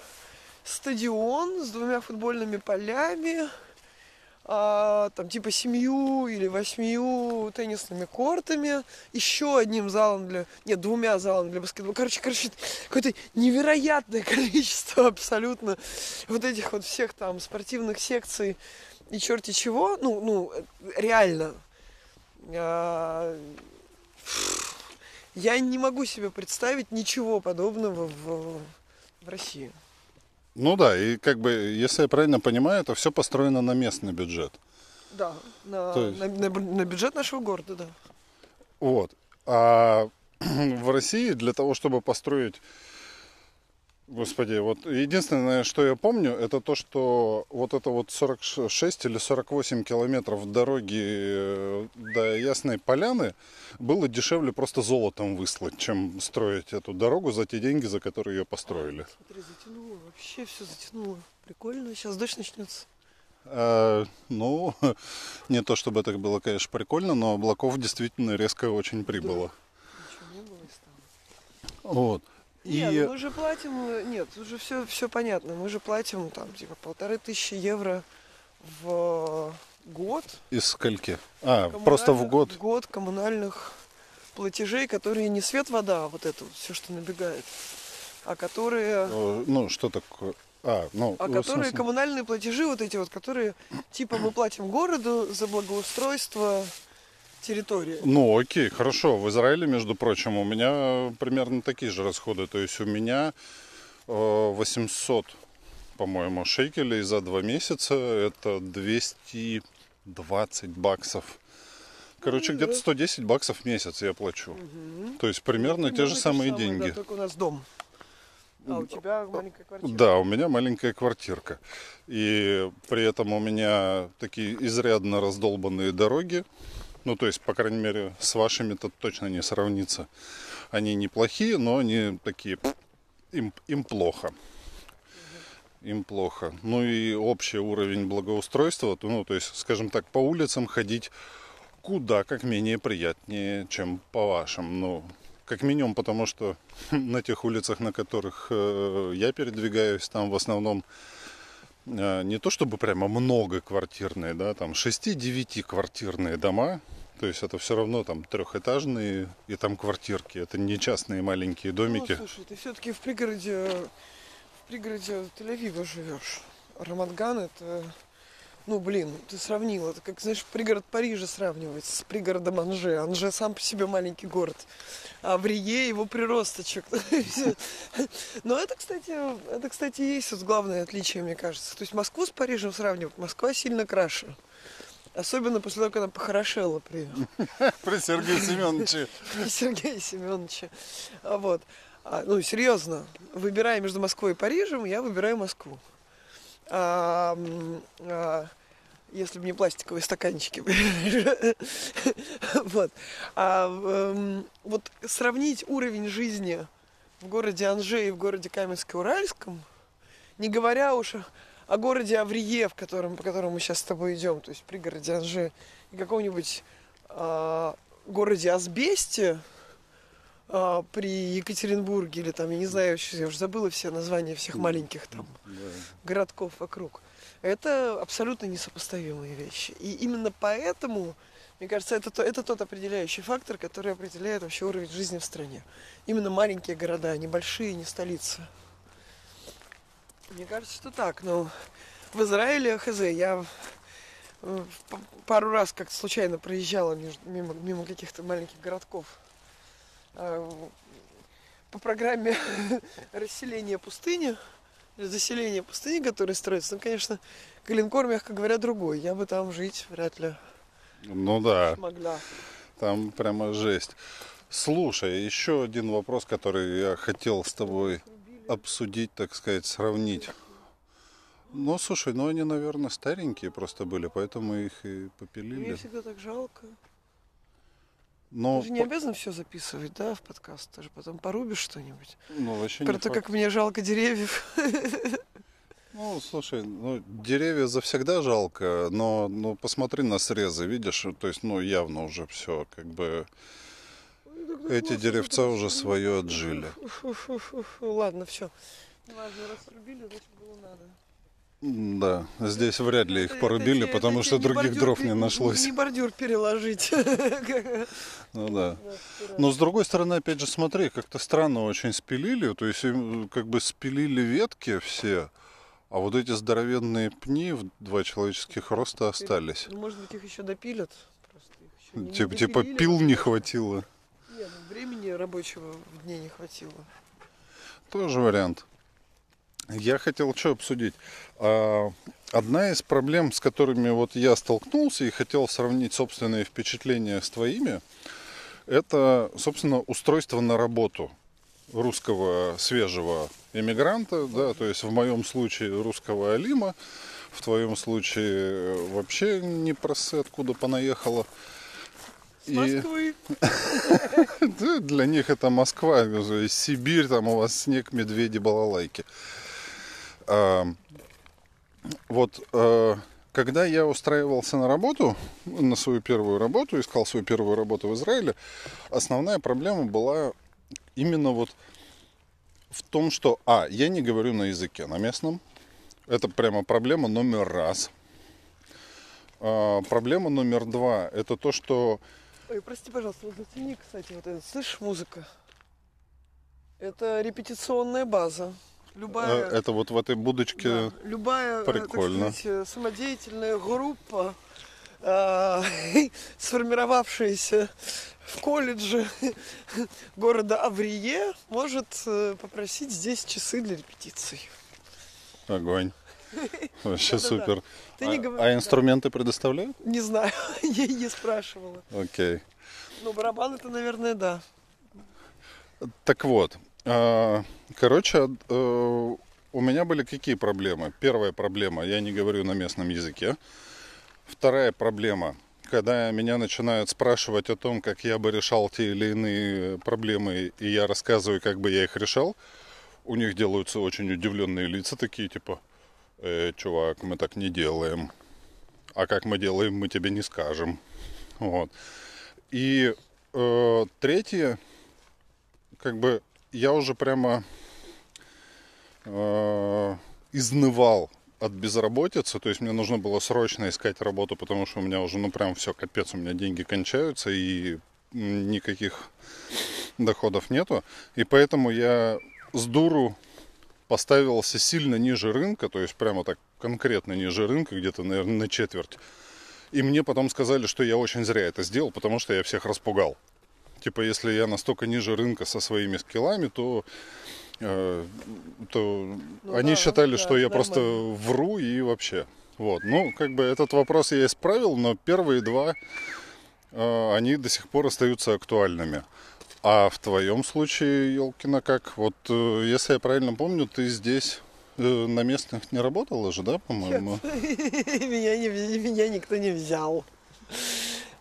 B: стадион с двумя футбольными полями, а, там типа семью или восьмию теннисными кортами, еще одним залом для, нет, двумя залами для баскетбола. Короче, короче, какое-то невероятное количество абсолютно вот этих вот всех там спортивных секций и черти чего. Ну, ну, реально. А, Я не могу себе представить ничего подобного в, в России.
A: Ну да, и как бы, если я правильно понимаю, это все построено на местный бюджет.
B: Да, на,
A: То есть-
B: на, на на бюджет нашего города, да.
A: Вот. А в России для того, чтобы построить Господи, вот единственное, что я помню, это то, что вот это вот 46 или 48 километров дороги э, до Ясной Поляны было дешевле просто золотом выслать, чем строить эту дорогу за те деньги, за которые ее построили.
B: Смотри, затянуло, вообще все затянуло. Прикольно, сейчас дождь начнется.
A: А, ну, не то чтобы это было, конечно, прикольно, но облаков действительно резко очень прибыло.
B: Ничего не было и стало.
A: Вот. И
B: Нет, ну мы же платим, э, нет, уже все, все понятно. Мы же платим там типа полторы тысячи евро в год.
A: из скольки? А, просто в год.
B: В год коммунальных платежей, которые не свет, вода, вот это все, что набегает, а которые,
A: Э, Ну, что такое? А, ну,
B: а которые
A: смысле-
B: коммунальные платежи, вот эти вот, которые типа мы платим городу за благоустройство территории.
A: Ну, окей, хорошо. В Израиле, между прочим, у меня примерно такие же расходы. То есть у меня э, 800, по-моему, шекелей за два месяца. Это 220 баксов. Короче,
B: Ну,
A: где-то
B: да.
A: 110 баксов в месяц я плачу.
B: Мгм.
A: То есть примерно те же
B: Примерно
A: самые
B: да,
A: деньги.
B: только у нас дом. А у тебя маленькая квартира.
A: Да, у меня маленькая квартирка. И при этом у меня такие изрядно раздолбанные дороги. Ну, то есть, по крайней мере, с вашими-то точно не сравнится. Они неплохие, но они такие... Им, им плохо. Им плохо. Ну и общий уровень благоустройства, ну, то есть, скажем так, по улицам ходить куда как менее приятнее, чем по вашим. Ну, как минимум, потому что на тех улицах, на которых э, я передвигаюсь, там в основном э, не то чтобы прямо много квартирные, да, там 6-9 квартирные дома. То есть это все равно там трехэтажные и там квартирки. Это не частные маленькие домики.
B: Ну, слушай, ты все-таки в пригороде, в пригороде Тель-Авива живешь. Рамадган это, ну блин, ты сравнил, это как, знаешь, пригород Парижа сравнивать с пригородом Анже. Анже сам по себе маленький город, а в Рие его приросточек. Но это, кстати, это, кстати, есть вот главное отличие, мне кажется. То есть Москву с Парижем сравнивать, Москва сильно краше. Особенно после того, как она похорошела при
A: При Сергее Семеновиче.
B: Сергея Семеновича. А Вот. А, ну, серьезно, выбирая между Москвой и Парижем, я выбираю Москву. А, а, если бы не пластиковые стаканчики. Вот. А, м, вот сравнить уровень жизни в городе Анже и в городе Каменске-Уральском, не говоря уж о- городе Аврие, в котором, по которому мы сейчас с тобой идем, то есть при городе Анже, и каком-нибудь а, городе Асбесте а, при Екатеринбурге или там, я не знаю, я уже забыла все названия всех маленьких там городков вокруг. Это абсолютно несопоставимые вещи. И именно поэтому, мне кажется, это, то- это тот определяющий фактор, который определяет вообще уровень жизни в стране. Именно маленькие города, не большие, не столицы. Мне кажется, что так. Но в Израиле, хз, я пару раз как-то случайно проезжала мимо, мимо каких-то маленьких городков по программе расселения пустыни, или заселения пустыни, которые строятся. Ну, конечно, Калинкор, мягко говоря, другой. Я бы там жить вряд ли
A: Ну да.
B: могла.
A: Там прямо жесть. Слушай, еще один вопрос, который я хотел с тобой обсудить, так сказать, сравнить. Ну, слушай, ну они, наверное, старенькие просто были, поэтому их и
B: Мне
A: попилили.
B: всегда так жалко.
A: Но,
B: Ты же не обязан все записывать, да, в подкаст. Ты же потом порубишь что-нибудь.
A: ну, вообще не
B: Про то,
A: факт.
B: как мне жалко деревьев.
A: Ну, слушай, ну, деревья завсегда жалко, но ну, посмотри на срезы, видишь, то есть, ну, явно уже все, как бы, эти деревца уже свое отжили.
B: Ладно, все. Неважно, раз срубили, значит было надо.
A: Да, здесь вряд ли их порубили, потому что других дров не нашлось.
B: Не бордюр переложить.
A: Ну да. Но с другой стороны, опять же, смотри, как-то странно очень спилили, то есть как бы спилили ветки все, а вот эти здоровенные пни в два человеческих роста остались.
B: Ну, может быть, их еще допилят.
A: Типа, типа пил не хватило.
B: Нет, ну, времени рабочего в дне не хватило.
A: Тоже вариант. Я хотел что обсудить. А, Одна из проблем, с которыми вот я столкнулся и хотел сравнить собственные впечатления с твоими, это, собственно, устройство на работу русского свежего иммигранта, да, то есть в моем случае русского Алима, в твоем случае э, вообще не просы, откуда понаехала.
B: С Москвы.
A: Для них это Москва, Сибирь, там у вас снег, медведи, балалайки. А, вот э, когда я устраивался на работу, на свою первую работу, искал свою первую работу в Израиле, основная проблема была именно вот в том, что, а, я не говорю на языке, на местном. Это прямо проблема номер раз. А, проблема номер два, это то, что
B: Ой, прости, пожалуйста, вот зацени, кстати, вот это, слышишь, музыка? Это репетиционная база. Любая,
A: э, это вот в этой будочке...
B: да, любая э,
A: прикольно.
B: сказать, э, самодеятельная группа, э, сформировавшаяся в колледже города Аврие, может попросить здесь часы для репетиций.
A: Огонь. Вообще супер.
B: Ты не
A: А-
B: говори,
A: а
B: да.
A: инструменты предоставляют?
B: Не знаю, я не спрашивала.
A: Окей.
B: Ну, барабан это, наверное, да.
A: Так вот, короче, э, у меня были какие проблемы? Первая проблема, я не говорю на местном языке. Вторая проблема, когда меня начинают спрашивать о том, как я бы решал те или иные проблемы, и я рассказываю, как бы я их решал, у них делаются очень удивленные лица такие, типа, «Э, чувак, мы так не делаем. А как мы делаем, мы тебе не скажем. Вот. И э, третье, как бы я уже прямо э, изнывал от безработицы, то есть мне нужно было срочно искать работу, потому что у меня уже, ну прям все, капец, у меня деньги кончаются и никаких доходов нету. И поэтому я с дуру поставился сильно ниже рынка, то есть прямо так конкретно ниже рынка, где-то, наверное, на четверть. И мне потом сказали, что я очень зря это сделал, потому что я всех распугал. Типа, если я настолько ниже рынка со своими скиллами, то, э, то
B: Ну
A: они
B: да,
A: считали,
B: да,
A: что я
B: это
A: просто
B: нормально.
A: вру и вообще. Вот. Ну, как бы этот вопрос я исправил, но первые два, э, они до сих пор остаются актуальными. А в твоем случае, Елкина, как? Вот, э, если я правильно помню, ты здесь э, на местных не работала же, да, по-моему?
B: меня, не, меня никто не взял.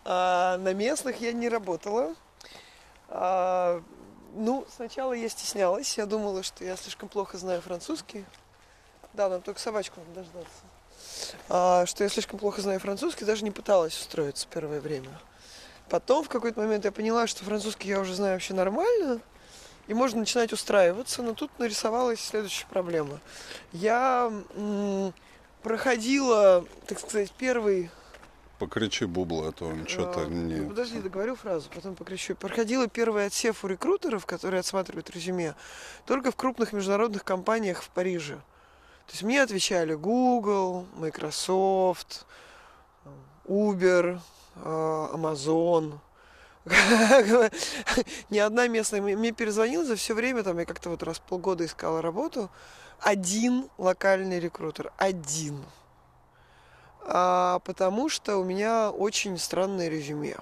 B: А, на местных я не работала. А, ну, сначала я стеснялась. Я думала, что я слишком плохо знаю французский. Да, нам только собачку надо дождаться. А, что я слишком плохо знаю французский, даже не пыталась устроиться первое время. Потом в какой-то момент я поняла, что французский я уже знаю вообще нормально, и можно начинать устраиваться, но тут нарисовалась следующая проблема. Я м, проходила, так сказать, первый...
A: Покричи бубла, а то он что-то
B: а,
A: не...
B: ну, подожди, договорю фразу, потом покричу. Проходила первый отсев у рекрутеров, которые отсматривают резюме, только в крупных международных компаниях в Париже. То есть мне отвечали Google, Microsoft, Uber, э, Amazon. Ни одна местная мне перезвонила за все время, там я как-то вот раз в полгода искала работу. Один локальный рекрутер. Один. А, потому что у меня очень странное резюме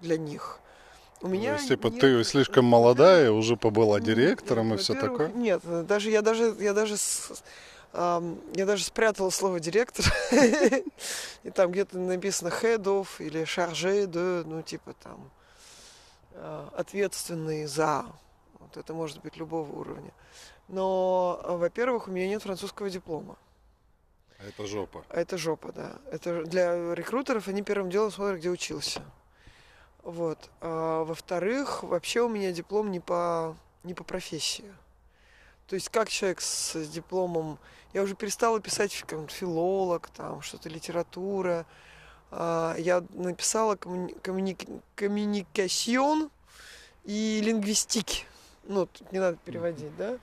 B: для них. У
A: То
B: меня
A: есть, типа,
B: нет-
A: ты слишком молодая, уже побыла директором и
B: Нет,
A: все
B: во-первых,
A: такое?
B: Нет, даже я даже я даже с- я даже спрятала слово директор. И там где-то написано head of или chargé de, ну типа там а, ответственный за. Вот это может быть любого уровня. Но, во-первых, у меня нет французского диплома.
A: Это жопа.
B: А это жопа, да. Это для рекрутеров они первым делом смотрят, где учился. Вот. А, во-вторых, вообще у меня диплом не по, не по профессии. То есть как человек с дипломом... Я уже перестала писать как филолог, там что-то литература. А, я написала коммуни- коммуни- коммуникацион и лингвистики. Ну, тут не надо переводить, да?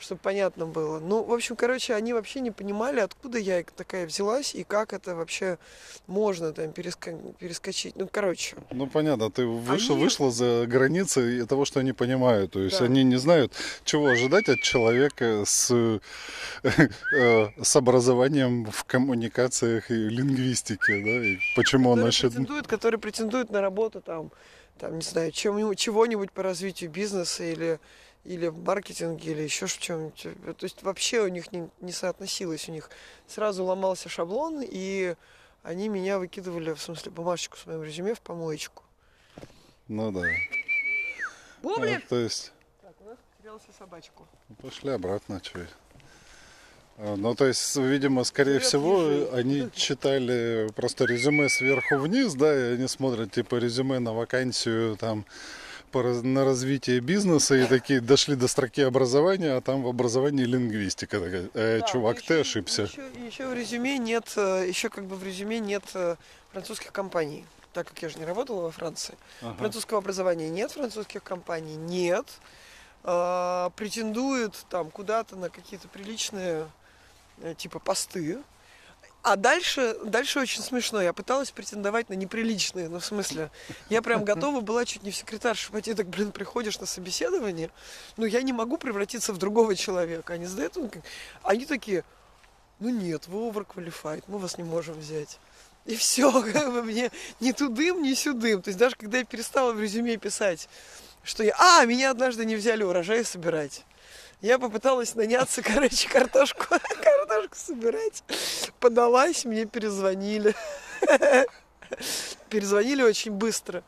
B: Чтобы понятно было. Ну, в общем, короче, они вообще не понимали, откуда я такая взялась и как это вообще можно там переска- перескочить. Ну, короче.
A: Ну понятно, ты вышел,
B: Они-
A: вышла за границы того, что они понимают. То есть
B: Да.
A: они не знают, чего ожидать от человека с, э, с образованием в коммуникациях и лингвистике, да, и почему он
B: претендует, который претендует на работу там, там не знаю, чем, чего-нибудь по развитию бизнеса или или в маркетинге, или еще в чем-нибудь. То есть вообще у них не, не соотносилось. У них сразу ломался шаблон, и они меня выкидывали, в смысле, бумажечку с моим резюме в помоечку.
A: Ну да.
B: Бублик!
A: А, то есть
B: Так, у нас потерялся собачку.
A: пошли обратно, что ну, то есть, видимо, скорее
B: Привет,
A: всего,
B: ежи.
A: они читали просто резюме сверху вниз, да, и они смотрят, типа, резюме на вакансию там по на развитие бизнеса и такие дошли до строки образования, а там в образовании лингвистика. Такая, «Э,
B: Да,
A: чувак,
B: еще-
A: ты ошибся.
B: Еще, еще в резюме нет, э, еще как бы в резюме нет э, французских компаний. Так как я же не работала во Франции.
A: Ага.
B: Французского образования нет, французских компаний нет. А, претендует там куда-то на какие-то приличные э, типа посты. А дальше, дальше очень смешно. Я пыталась претендовать на неприличные. Ну, в смысле, я прям готова была чуть не в секретаршу пойти. Так, блин, приходишь на собеседование, но я не могу превратиться в другого человека. Они задают, ну, они такие, ну нет, вы overqualified, мы вас не можем взять. И все, как бы мне ни тудым, ни сюдым. То есть даже когда я перестала в резюме писать, что я... А, меня однажды не взяли урожай собирать. Я попыталась наняться, короче, картошку, картошку собирать. Подалась, мне перезвонили. Перезвонили очень быстро.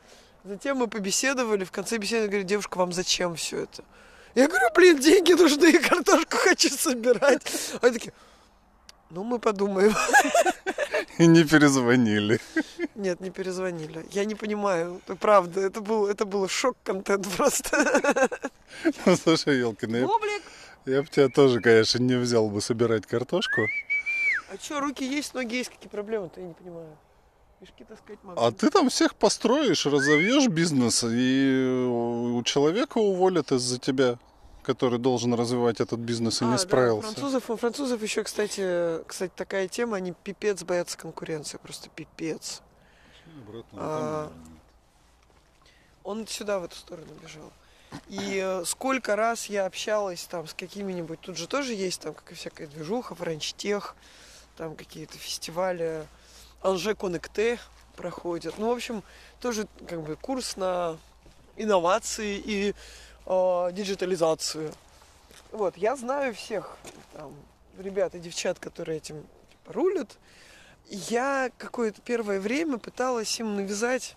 B: Затем мы побеседовали. В конце беседы говорю, девушка, вам зачем все это? Я говорю, блин, деньги нужны, картошку хочу собирать. Они такие, ну, мы подумаем.
A: И не перезвонили.
B: Нет, не перезвонили. Я не понимаю. Это правда. Это был, это был шок-контент просто.
A: Ну, слушай, Елкин, я,
B: Бублик!
A: я бы тебя тоже, конечно, не взял бы собирать картошку.
B: А что, руки есть, ноги есть, какие проблемы-то? Я не понимаю. Мешки таскать могу.
A: А ты там всех построишь, разовьешь бизнес, и у человека уволят из-за тебя, который должен развивать этот бизнес и
B: А,
A: не
B: да,
A: справился.
B: французов, у французов еще, кстати, кстати, такая тема, они пипец боятся конкуренции, просто пипец. А, Он сюда, в эту сторону бежал. И э, сколько раз я общалась там с какими-нибудь, тут же тоже есть там как и всякая движуха, франчтех, там какие-то фестивали, Анже Коннекте проходят. Ну, в общем, тоже как бы курс на инновации и э, диджитализацию. Вот, я знаю всех там, ребят и девчат, которые этим типа, рулят. Я какое-то первое время пыталась им навязать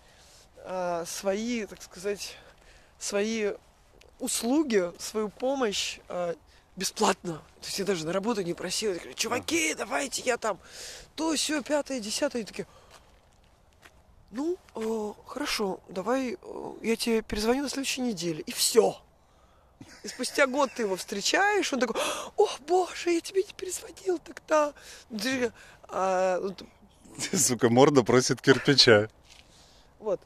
B: а, свои, так сказать, свои услуги, свою помощь а, бесплатно. То есть я даже на работу не просила. Я говорю, чуваки, давайте я там то, все, пятое, десятое. И такие, ну, э, хорошо, давай э, я тебе перезвоню на следующей неделе. И все. И спустя год ты его встречаешь, он такой, о, боже, я тебе не перезвонил тогда. А, вот,
A: Сука, морда просит кирпича.
B: вот.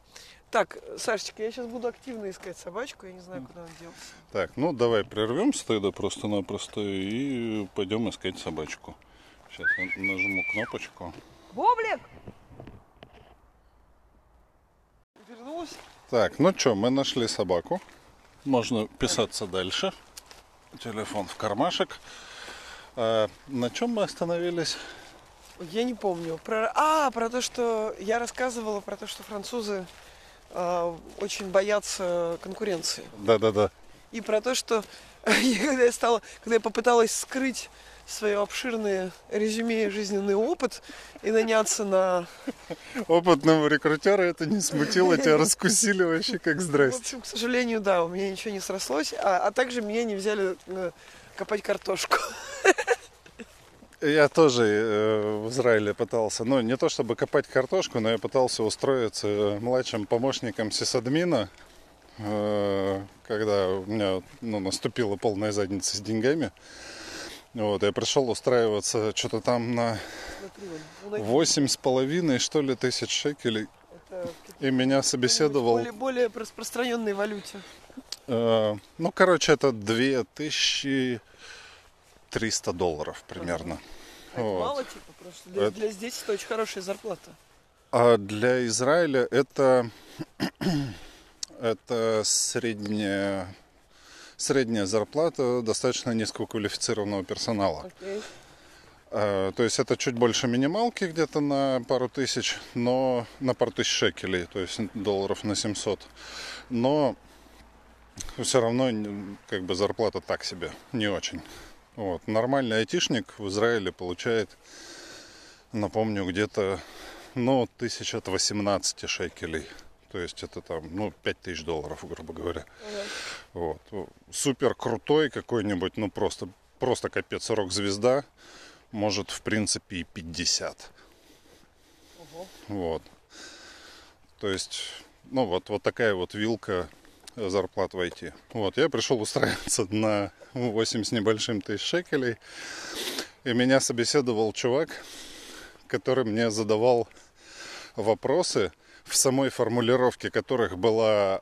B: Так, Сашечка, я сейчас буду активно искать собачку, я не знаю, куда он делся.
A: Так, ну давай прервемся тогда просто-напросто и пойдем искать собачку. Сейчас я нажму кнопочку.
B: Бублик! Вернулась?
A: Так, ну что, мы нашли собаку. Можно писаться дальше. Телефон в кармашек. А, на чем мы остановились?
B: Я не помню. Про... А, про то, что я рассказывала про то, что французы а, очень боятся конкуренции.
A: Да-да-да.
B: И про то, что когда я стала, когда я попыталась скрыть свое обширное резюме и жизненный опыт и наняться на...
A: Опытного рекрутера это не смутило, тебя раскусили вообще как
B: В
A: здрасте.
B: общем, к сожалению, да, у меня ничего не срослось, а, а также меня не взяли э, копать картошку.
A: Я тоже э, в Израиле пытался, ну не то чтобы копать картошку, но я пытался устроиться младшим помощником сисадмина, э, когда у меня ну, наступила полная задница с деньгами. Вот, я пришел устраиваться что-то там на восемь с половиной, что ли, тысяч шекелей.
B: Это
A: И меня собеседовал,
B: более, более распространенной валюте.
A: э, ну, короче, это 2300 долларов примерно.
B: А это
A: Вот.
B: мало, типа, просто для,
A: Это-
B: для здесь это очень хорошая зарплата.
A: А для Израиля это, это средняя, средняя зарплата достаточно низкоквалифицированного персонала.
B: Окей.
A: А, То есть это чуть больше минималки где-то на пару тысяч, но на пару тысяч шекелей, то есть долларов на 700. Но все равно как бы зарплата так себе, не очень. Вот. Нормальный айтишник в Израиле получает, напомню, где-то, ну, тысяч от 18 шекелей. То есть это там, ну, 5 тысяч долларов, грубо говоря. Вот. Супер крутой какой-нибудь, ну, просто, просто капец, рок-звезда, может, в принципе, и 50.
B: Ого.
A: Вот. То есть, ну, вот, вот такая вот вилка зарплат в IT. Вот, я пришел устраиваться на 8 с небольшим тысяч шекелей. И меня собеседовал чувак, который мне задавал вопросы, в самой формулировке которых была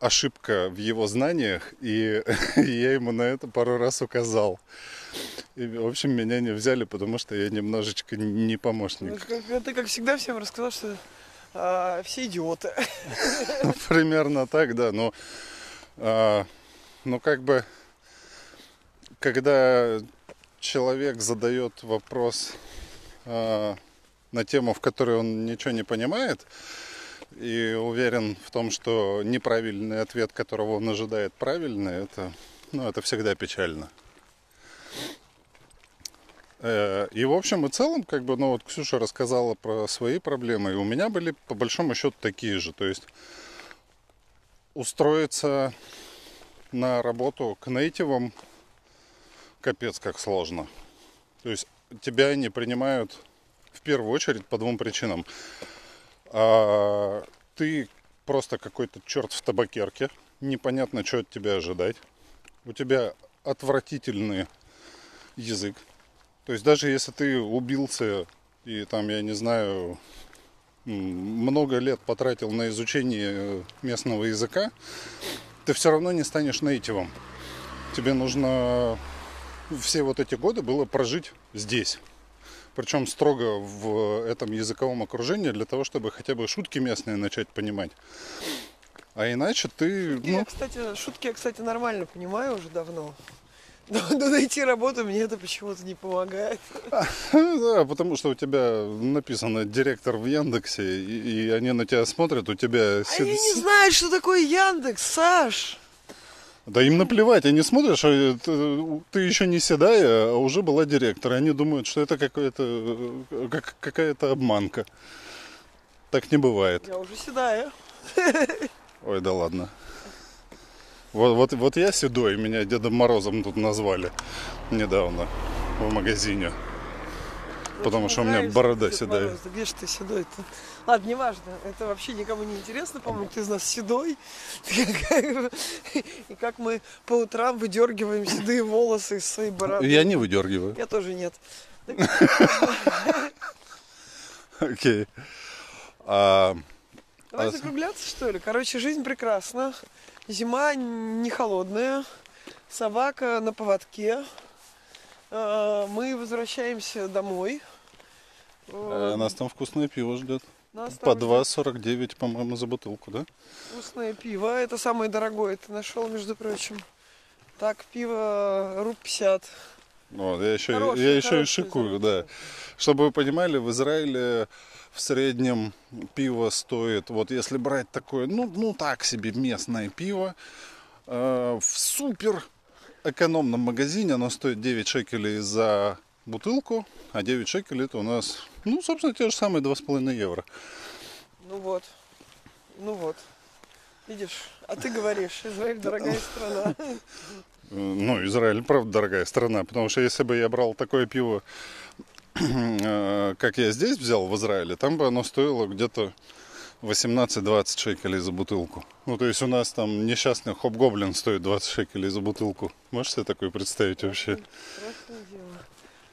A: ошибка в его знаниях, и я ему на это пару раз указал. И, в общем, меня не взяли, потому что я немножечко не
B: Ну,
A: помощник.
B: как- Ты, как всегда, всем рассказал, что а, все идиоты.
A: Примерно так, да. Но, а, ну, как бы, когда человек задает вопрос а, на тему, в которой он ничего не понимает, и уверен в том, что неправильный ответ, которого он ожидает, правильный, это, ну, это всегда печально. Э, И в общем и целом, как бы, ну вот Ксюша рассказала про свои проблемы, и у меня были по большому счету такие же. То есть устроиться на работу к нейтивам капец как сложно. То есть тебя не принимают в первую очередь по двум причинам. А, ты просто какой-то черт в табакерке, непонятно, что от тебя ожидать. У тебя отвратительный язык. То есть даже если ты убился и там, я не знаю, много лет потратил на изучение местного языка, ты все равно не станешь нейтивом. Тебе нужно все вот эти годы было прожить здесь. Причем строго в этом языковом окружении для того, чтобы хотя бы шутки местные начать понимать. А иначе ты,
B: Я,
A: ну,
B: кстати, шутки я, кстати, нормально понимаю уже давно. Но, но найти работу мне это почему-то не помогает.
A: да, потому что у тебя написано директор в Яндексе, и, и они на тебя смотрят, у тебя... си-
B: Они не знают, что такое Яндекс, Саш.
A: Да им наплевать, они смотрят, что ты, ты еще не седая, а уже была директор. Они думают, что это какая-то э, как, какая-то обманка. Так не бывает.
B: Я уже седая.
A: Ой, да ладно. Вот, вот, вот я седой, меня Дедом Морозом тут назвали недавно в магазине. Потому что у меня борода седая.
B: Где же ты седой-то? Ладно, неважно. Это вообще никому не интересно, по-моему, кто из нас седой. И как мы по утрам выдергиваем седые волосы из своей бороды.
A: Я не выдергиваю.
B: Я тоже нет.
A: Окей. А,
B: Давай
A: А
B: закругляться, что ли? Короче, жизнь прекрасна. Зима не холодная. Собака на поводке. А, Мы возвращаемся домой.
A: Э, нас там вкусное пиво ждет.
B: Нас
A: По
B: там
A: 2,49, по-моему, за бутылку, да?
B: Вкусное пиво. Это самое дорогое. Ты нашел, между прочим. Так, пиво руб 50.
A: Вот, я еще,
B: Хорошее,
A: я еще и шикую, да. Чтобы вы понимали, в Израиле в среднем пиво стоит, вот если брать такое, ну, ну так себе местное пиво, э, в супер экономном магазине оно стоит 9 шекелей за бутылку, а 9 шекелей это у нас, ну, собственно, те же самые 2,5 евро.
B: Ну вот. Ну вот. Видишь? А ты говоришь, Израиль дорогая страна.
A: Э, Ну, Израиль, правда, дорогая страна, потому что если бы я брал такое пиво, э, как я здесь взял в Израиле, там бы оно стоило где-то 18-20 шекелей за бутылку. Ну, то есть у нас там несчастный хоп-гоблин стоит 20 шекелей за бутылку. Можешь себе такое представить вообще?
B: Дело.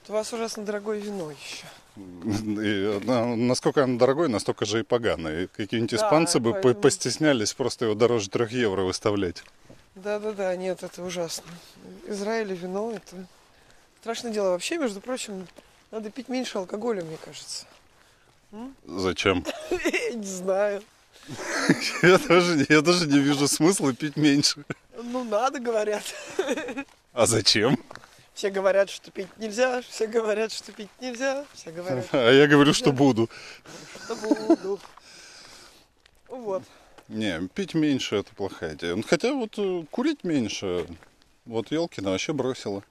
B: У вас ужасно дорогое вино еще.
A: И, на- насколько оно дорогое, настолько же и поганое. Какие-нибудь
B: Да,
A: испанцы бы по- постеснялись просто его дороже 3 евро выставлять.
B: Да-да-да, нет, это ужасно. Израиль и вино это страшное дело. Вообще, между прочим, надо пить меньше алкоголя, мне кажется.
A: Зачем?
B: Я не знаю.
A: Я тоже, я тоже не вижу смысла пить меньше.
B: Ну, надо, говорят.
A: А зачем?
B: Все говорят, что пить нельзя, все говорят, что пить нельзя, все говорят,
A: А я говорю, что буду.
B: что буду. Вот.
A: Не, пить меньше это плохая идея. Ну, Хотя вот э, курить меньше. Вот Елкина вообще бросила.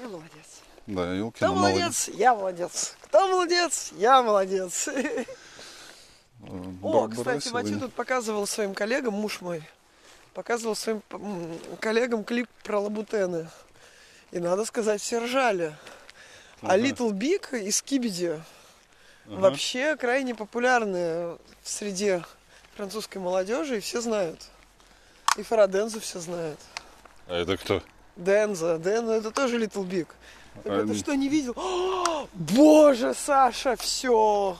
B: Я молодец.
A: Да, Елкина
B: Кто молодец? Я молодец. Кто молодец? Я молодец. О, кстати, Матю тут показывал своим коллегам, муж мой, показывал своим коллегам клип про лабутены. И надо сказать, все ржали. А
A: Ага.
B: Little Big и Skibidi вообще крайне популярны в среде французской молодежи, и все знают. И Фарадензу все знают.
A: А это кто?
B: Денза, Денза, это тоже Little Big. Так
A: А,
B: что, не видел? О, боже, Саша, все.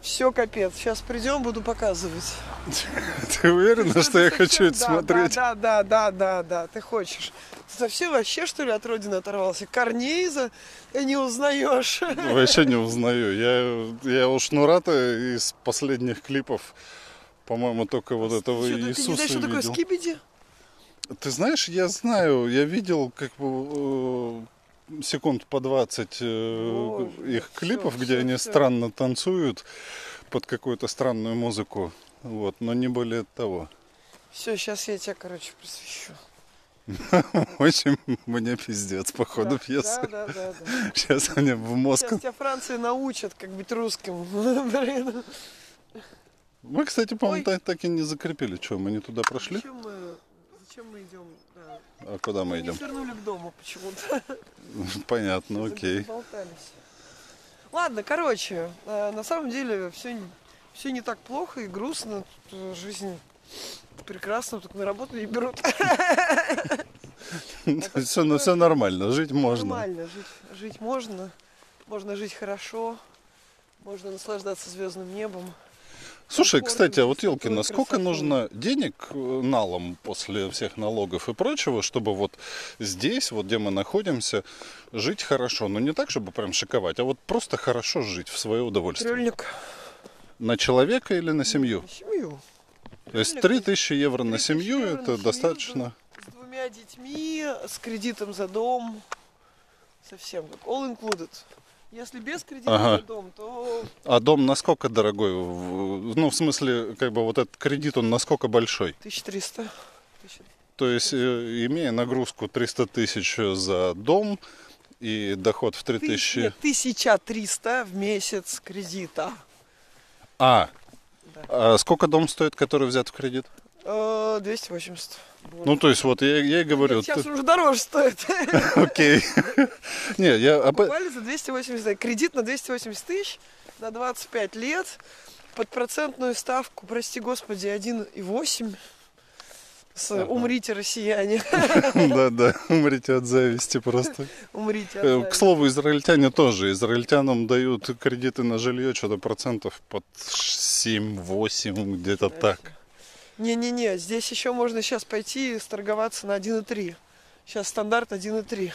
B: Все капец. Сейчас придем, буду показывать.
A: Ты уверена, что я хочу это смотреть?
B: Да, да, да, да, да, ты хочешь. Ты совсем вообще, что ли, от родины оторвался? Корнейза не узнаешь.
A: Вообще не узнаю. Я, я у Шнурата из последних клипов, по-моему, только вот этого
B: Чё, ты- ты не
A: Иисуса
B: знаешь, что такое
A: видел.
B: скибиди?
A: Ты знаешь, я знаю, я видел как бы э, секунд по 20 э,
B: Боже,
A: их клипов,
B: всё,
A: где они
B: всё.
A: странно танцуют под какую-то странную музыку. Вот, но не более того.
B: Все, сейчас я тебя, короче, просвещу.
A: Очень мне пиздец по ходу
B: да,
A: пьесы.
B: Да, да, да, да.
A: Сейчас они в мозг.
B: Сейчас тебя Франция научат, как быть русским. Блин.
A: Мы, кстати, по-моему, так, так и не закрепили. Что, мы не туда прошли?
B: Зачем мы, зачем мы идем? Да.
A: А куда мы
B: Не
A: идем?
B: свернули к дому почему-то.
A: Понятно, окей.
B: Ладно, короче, э, на самом деле все, все не так плохо и грустно. Тут, э, Жизнь прекрасна, только на работу не берут.
A: Все, ну, все нормально, жить можно.
B: Нормально, жить, жить можно. Можно жить хорошо. Можно наслаждаться звездным небом.
A: Слушай, кстати, а вот
B: чистотой,
A: Елкина, сколько нужно денег э, налом после всех налогов и прочего, чтобы вот здесь, вот где мы находимся, жить хорошо? Ну не так, чтобы прям шиковать, а вот просто хорошо жить в свое удовольствие.
B: Трёльник.
A: На человека или на семью?
B: На семью.
A: То есть
B: Трёльник.
A: 3000 евро на
B: 3000
A: семью, это достаточно.
B: С двумя детьми, с кредитом за дом. Совсем как all included. Если без кредита
A: Ага.
B: дом, то
A: А дом насколько дорогой? Ну, в смысле, как бы вот этот кредит, он насколько большой?
B: 1300.
A: То есть, э, имея нагрузку 300 тысяч за дом и доход в 3000...
B: Нет, 1300 в месяц кредита.
A: А,
B: Да.
A: а сколько дом стоит, который взят в кредит?
B: Э, 280. Вот.
A: Ну, то есть, вот я, я и говорю,
B: сейчас
A: ты-
B: уже дороже стоит.
A: окей. Не, я.
B: Буквально за 280. Кредит на 280 тысяч на 25 лет под процентную ставку, прости господи, 1,8. С
A: Ага.
B: «Умрите, россияне».
A: Да-да, умрите от зависти просто.
B: Умрите. от
A: Э, К
B: зависти.
A: слову, израильтяне тоже. Израильтянам дают кредиты на жилье что-то процентов под 7-8, где-то так.
B: Не-не-не, здесь еще можно сейчас пойти и сторговаться на 1,3. Сейчас стандарт 1,3.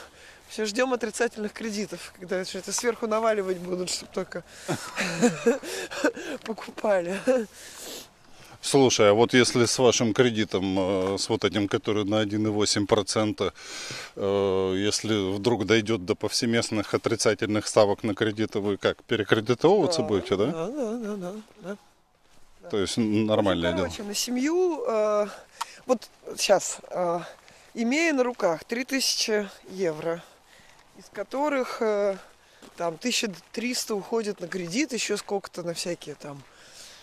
B: Все ждем отрицательных кредитов, когда это сверху наваливать будут, чтобы только покупали.
A: Слушай, а вот если с вашим кредитом, э, с вот этим, который на 1,8%, э, если вдруг дойдет до повсеместных отрицательных ставок на кредиты, вы как, перекредитовываться будете, да?
B: Да, да, да, да. Да.
A: То есть нормальное
B: Ну,
A: дело.
B: короче, на семью, э, вот сейчас, э, имея на руках 3000 евро, из которых э, там 1300 уходит на кредит, еще сколько-то на всякие там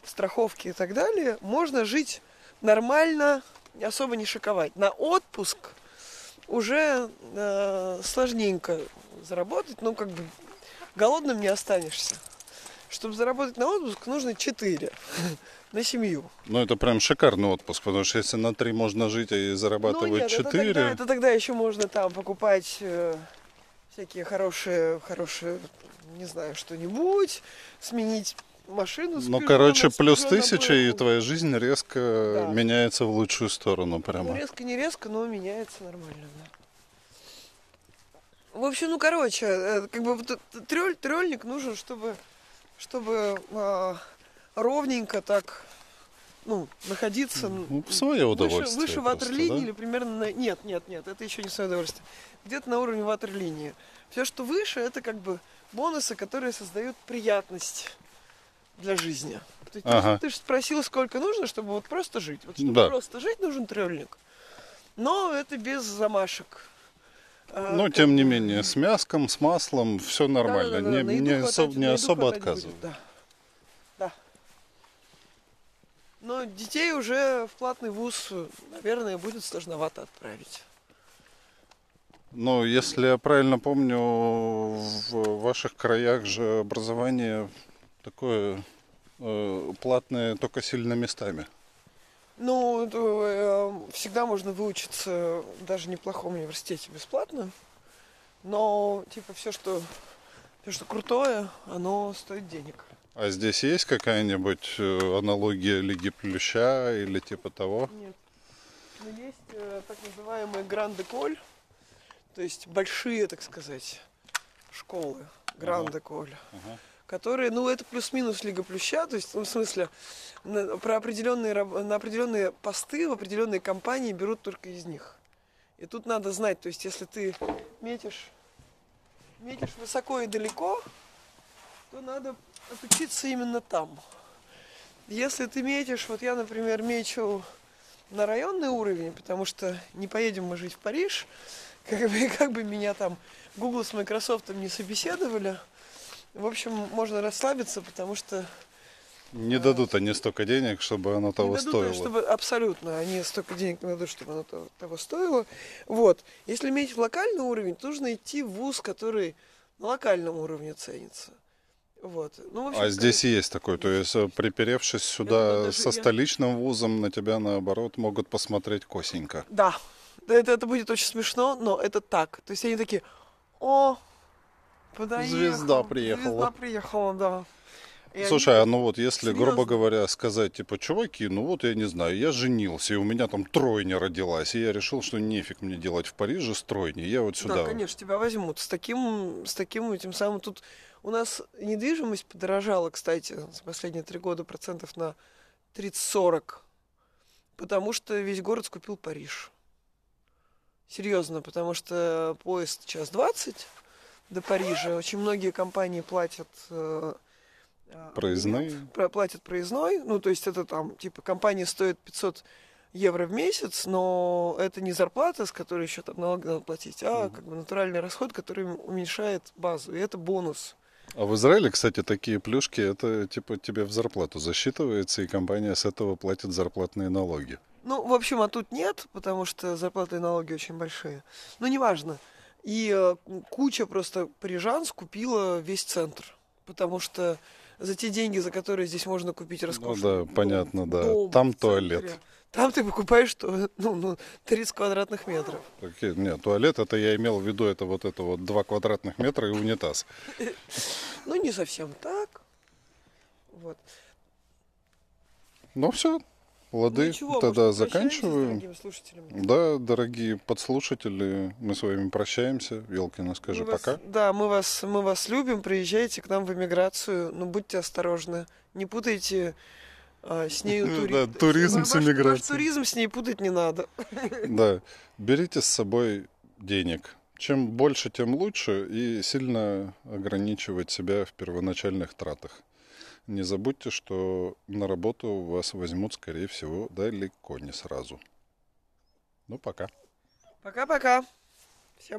B: страховки и так далее, можно жить нормально, особо не шиковать. На отпуск уже э, сложненько заработать, ну как бы голодным не останешься. Чтобы заработать на отпуск, нужно 4 на семью.
A: Ну, это прям шикарный отпуск, потому что если на 3 можно жить и
B: Ну
A: зарабатывать
B: нет, это
A: 4,
B: тогда, это тогда еще можно там покупать э, всякие хорошие, хорошие, не знаю, что-нибудь, сменить машину.
A: ну, короче, плюс тысяча, и твоя жизнь резко
B: Да.
A: меняется в лучшую сторону
B: Ну,
A: прямо.
B: резко, не резко, но меняется нормально, да. В общем, ну, короче, э, как бы трёль, трёльник нужен, чтобы, чтобы а, ровненько так, ну, находиться
A: Ну, в свое
B: выше,
A: удовольствие.
B: выше
A: просто,
B: ватерлинии
A: да?
B: или примерно на... Нет, нет, нет, это еще не свое удовольствие. Где-то на уровне ватерлинии. Все, что выше, это как бы бонусы, которые создают приятность для жизни. Есть
A: Ага.
B: Ты же спросил, сколько нужно, чтобы вот просто жить. Вот чтобы
A: Да.
B: просто жить, нужен треллник. Но это без замашек. А,
A: Но тем не менее, с мяском, с маслом все нормально.
B: Да-да-да,
A: не
B: на еду
A: не,
B: хватать-
A: не особо
B: хватать
A: отказываю.
B: будет, Да. да. Но детей уже в платный вуз, наверное, будет сложновато отправить.
A: Но если я правильно помню, в ваших краях же образование такое э, платное только сильно местами.
B: Ну, э, всегда можно выучиться даже в неплохом университете бесплатно. Но, типа, все, что, все, что крутое, оно стоит денег.
A: А здесь есть какая-нибудь э, аналогия Лиги Плюща или типа того?
B: Нет. Но есть э, так называемые гранд-эколь, то есть большие, так сказать, школы, гранд-эколь,
A: Ага.
B: Которые, ну, это плюс-минус Лига Плюща, то есть, ну, в смысле, на, про определенные, на определенные посты в определенные компании берут только из них. И тут надо знать, то есть, если ты метишь, метишь высоко и далеко, то надо отучиться именно там. Если ты метишь, вот я, например, мечу на районный уровень, потому что не поедем мы жить в Париж, как бы, как бы меня там Google с Microsoft не собеседовали. В общем, можно расслабиться, потому что
A: Не дадут они столько денег, чтобы оно того
B: не дадут,
A: стоило.
B: чтобы абсолютно они столько денег не дадут, чтобы оно того, того стоило. Вот. Если иметь локальный уровень, то нужно идти в вуз, который на локальном уровне ценится. Вот. Ну, общем,
A: А здесь есть такой, то есть э, приперевшись сюда
B: даже
A: со
B: я-
A: столичным вузом, на тебя наоборот могут посмотреть косенько.
B: Да, это, это будет очень смешно, но это так. То есть они такие, о, подоехал.
A: Звезда приехала».
B: Звезда приехала, да. И
A: Слушай, а ну вот если,
B: серьезно?
A: грубо говоря, сказать, типа, чуваки, ну вот я не знаю, я женился, и у меня там тройня родилась, и я решил, что нефиг мне делать в Париже с тройней, я вот
B: они-
A: сюда.
B: Да, конечно, тебя возьмут. С таким, с таким этим самым тут у нас недвижимость подорожала, кстати, за последние три года процентов на 30-40. Потому что весь город скупил Париж. Серьезно, потому что поезд час 20 до Парижа. Очень многие компании платят э, э, абонемент, про- платят проездной. Ну, то есть это там, типа, компания стоит 500 евро в месяц, но это не зарплата, с которой еще там налоги надо платить, а как бы натуральный расход, который уменьшает базу. И это бонус.
A: А в Израиле, кстати, такие плюшки, это типа тебе в зарплату засчитывается, и компания с этого платит зарплатные налоги.
B: Ну, в общем, а тут нет, потому что зарплаты и налоги очень большие. Но неважно. И э, куча просто парижан скупила весь центр. Потому что за те деньги, за которые здесь можно купить
A: Ну
B: роскошный
A: да,
B: дом,
A: понятно, да.
B: дом
A: Там туалет.
B: Там ты покупаешь ну, ну, 30 квадратных метров.
A: Окей, Нет, туалет, это я имел в виду, это вот это вот 2 квадратных метра и унитаз.
B: Ну, не совсем так. Вот.
A: Ну все, лады,
B: Ничего,
A: тогда
B: слушателями?
A: Да, дорогие подслушатели, мы с вами прощаемся. Елкина, скажи
B: Мы вас-
A: пока.
B: да, мы вас, мы вас любим. Приезжайте к нам в эмиграцию. Но будьте осторожны. Не путайте а, с
A: Ну
B: тури-
A: да, туризм
B: Ваш-
A: с
B: ваш
A: эмиграцией.
B: туризм с ней путать не надо.
A: Да, берите с собой денег. Чем больше, тем лучше. И сильно ограничивать себя в первоначальных тратах. Не забудьте, что на работу вас возьмут, скорее всего, далеко не сразу. Ну, пока.
B: Пока-пока. Всем пока.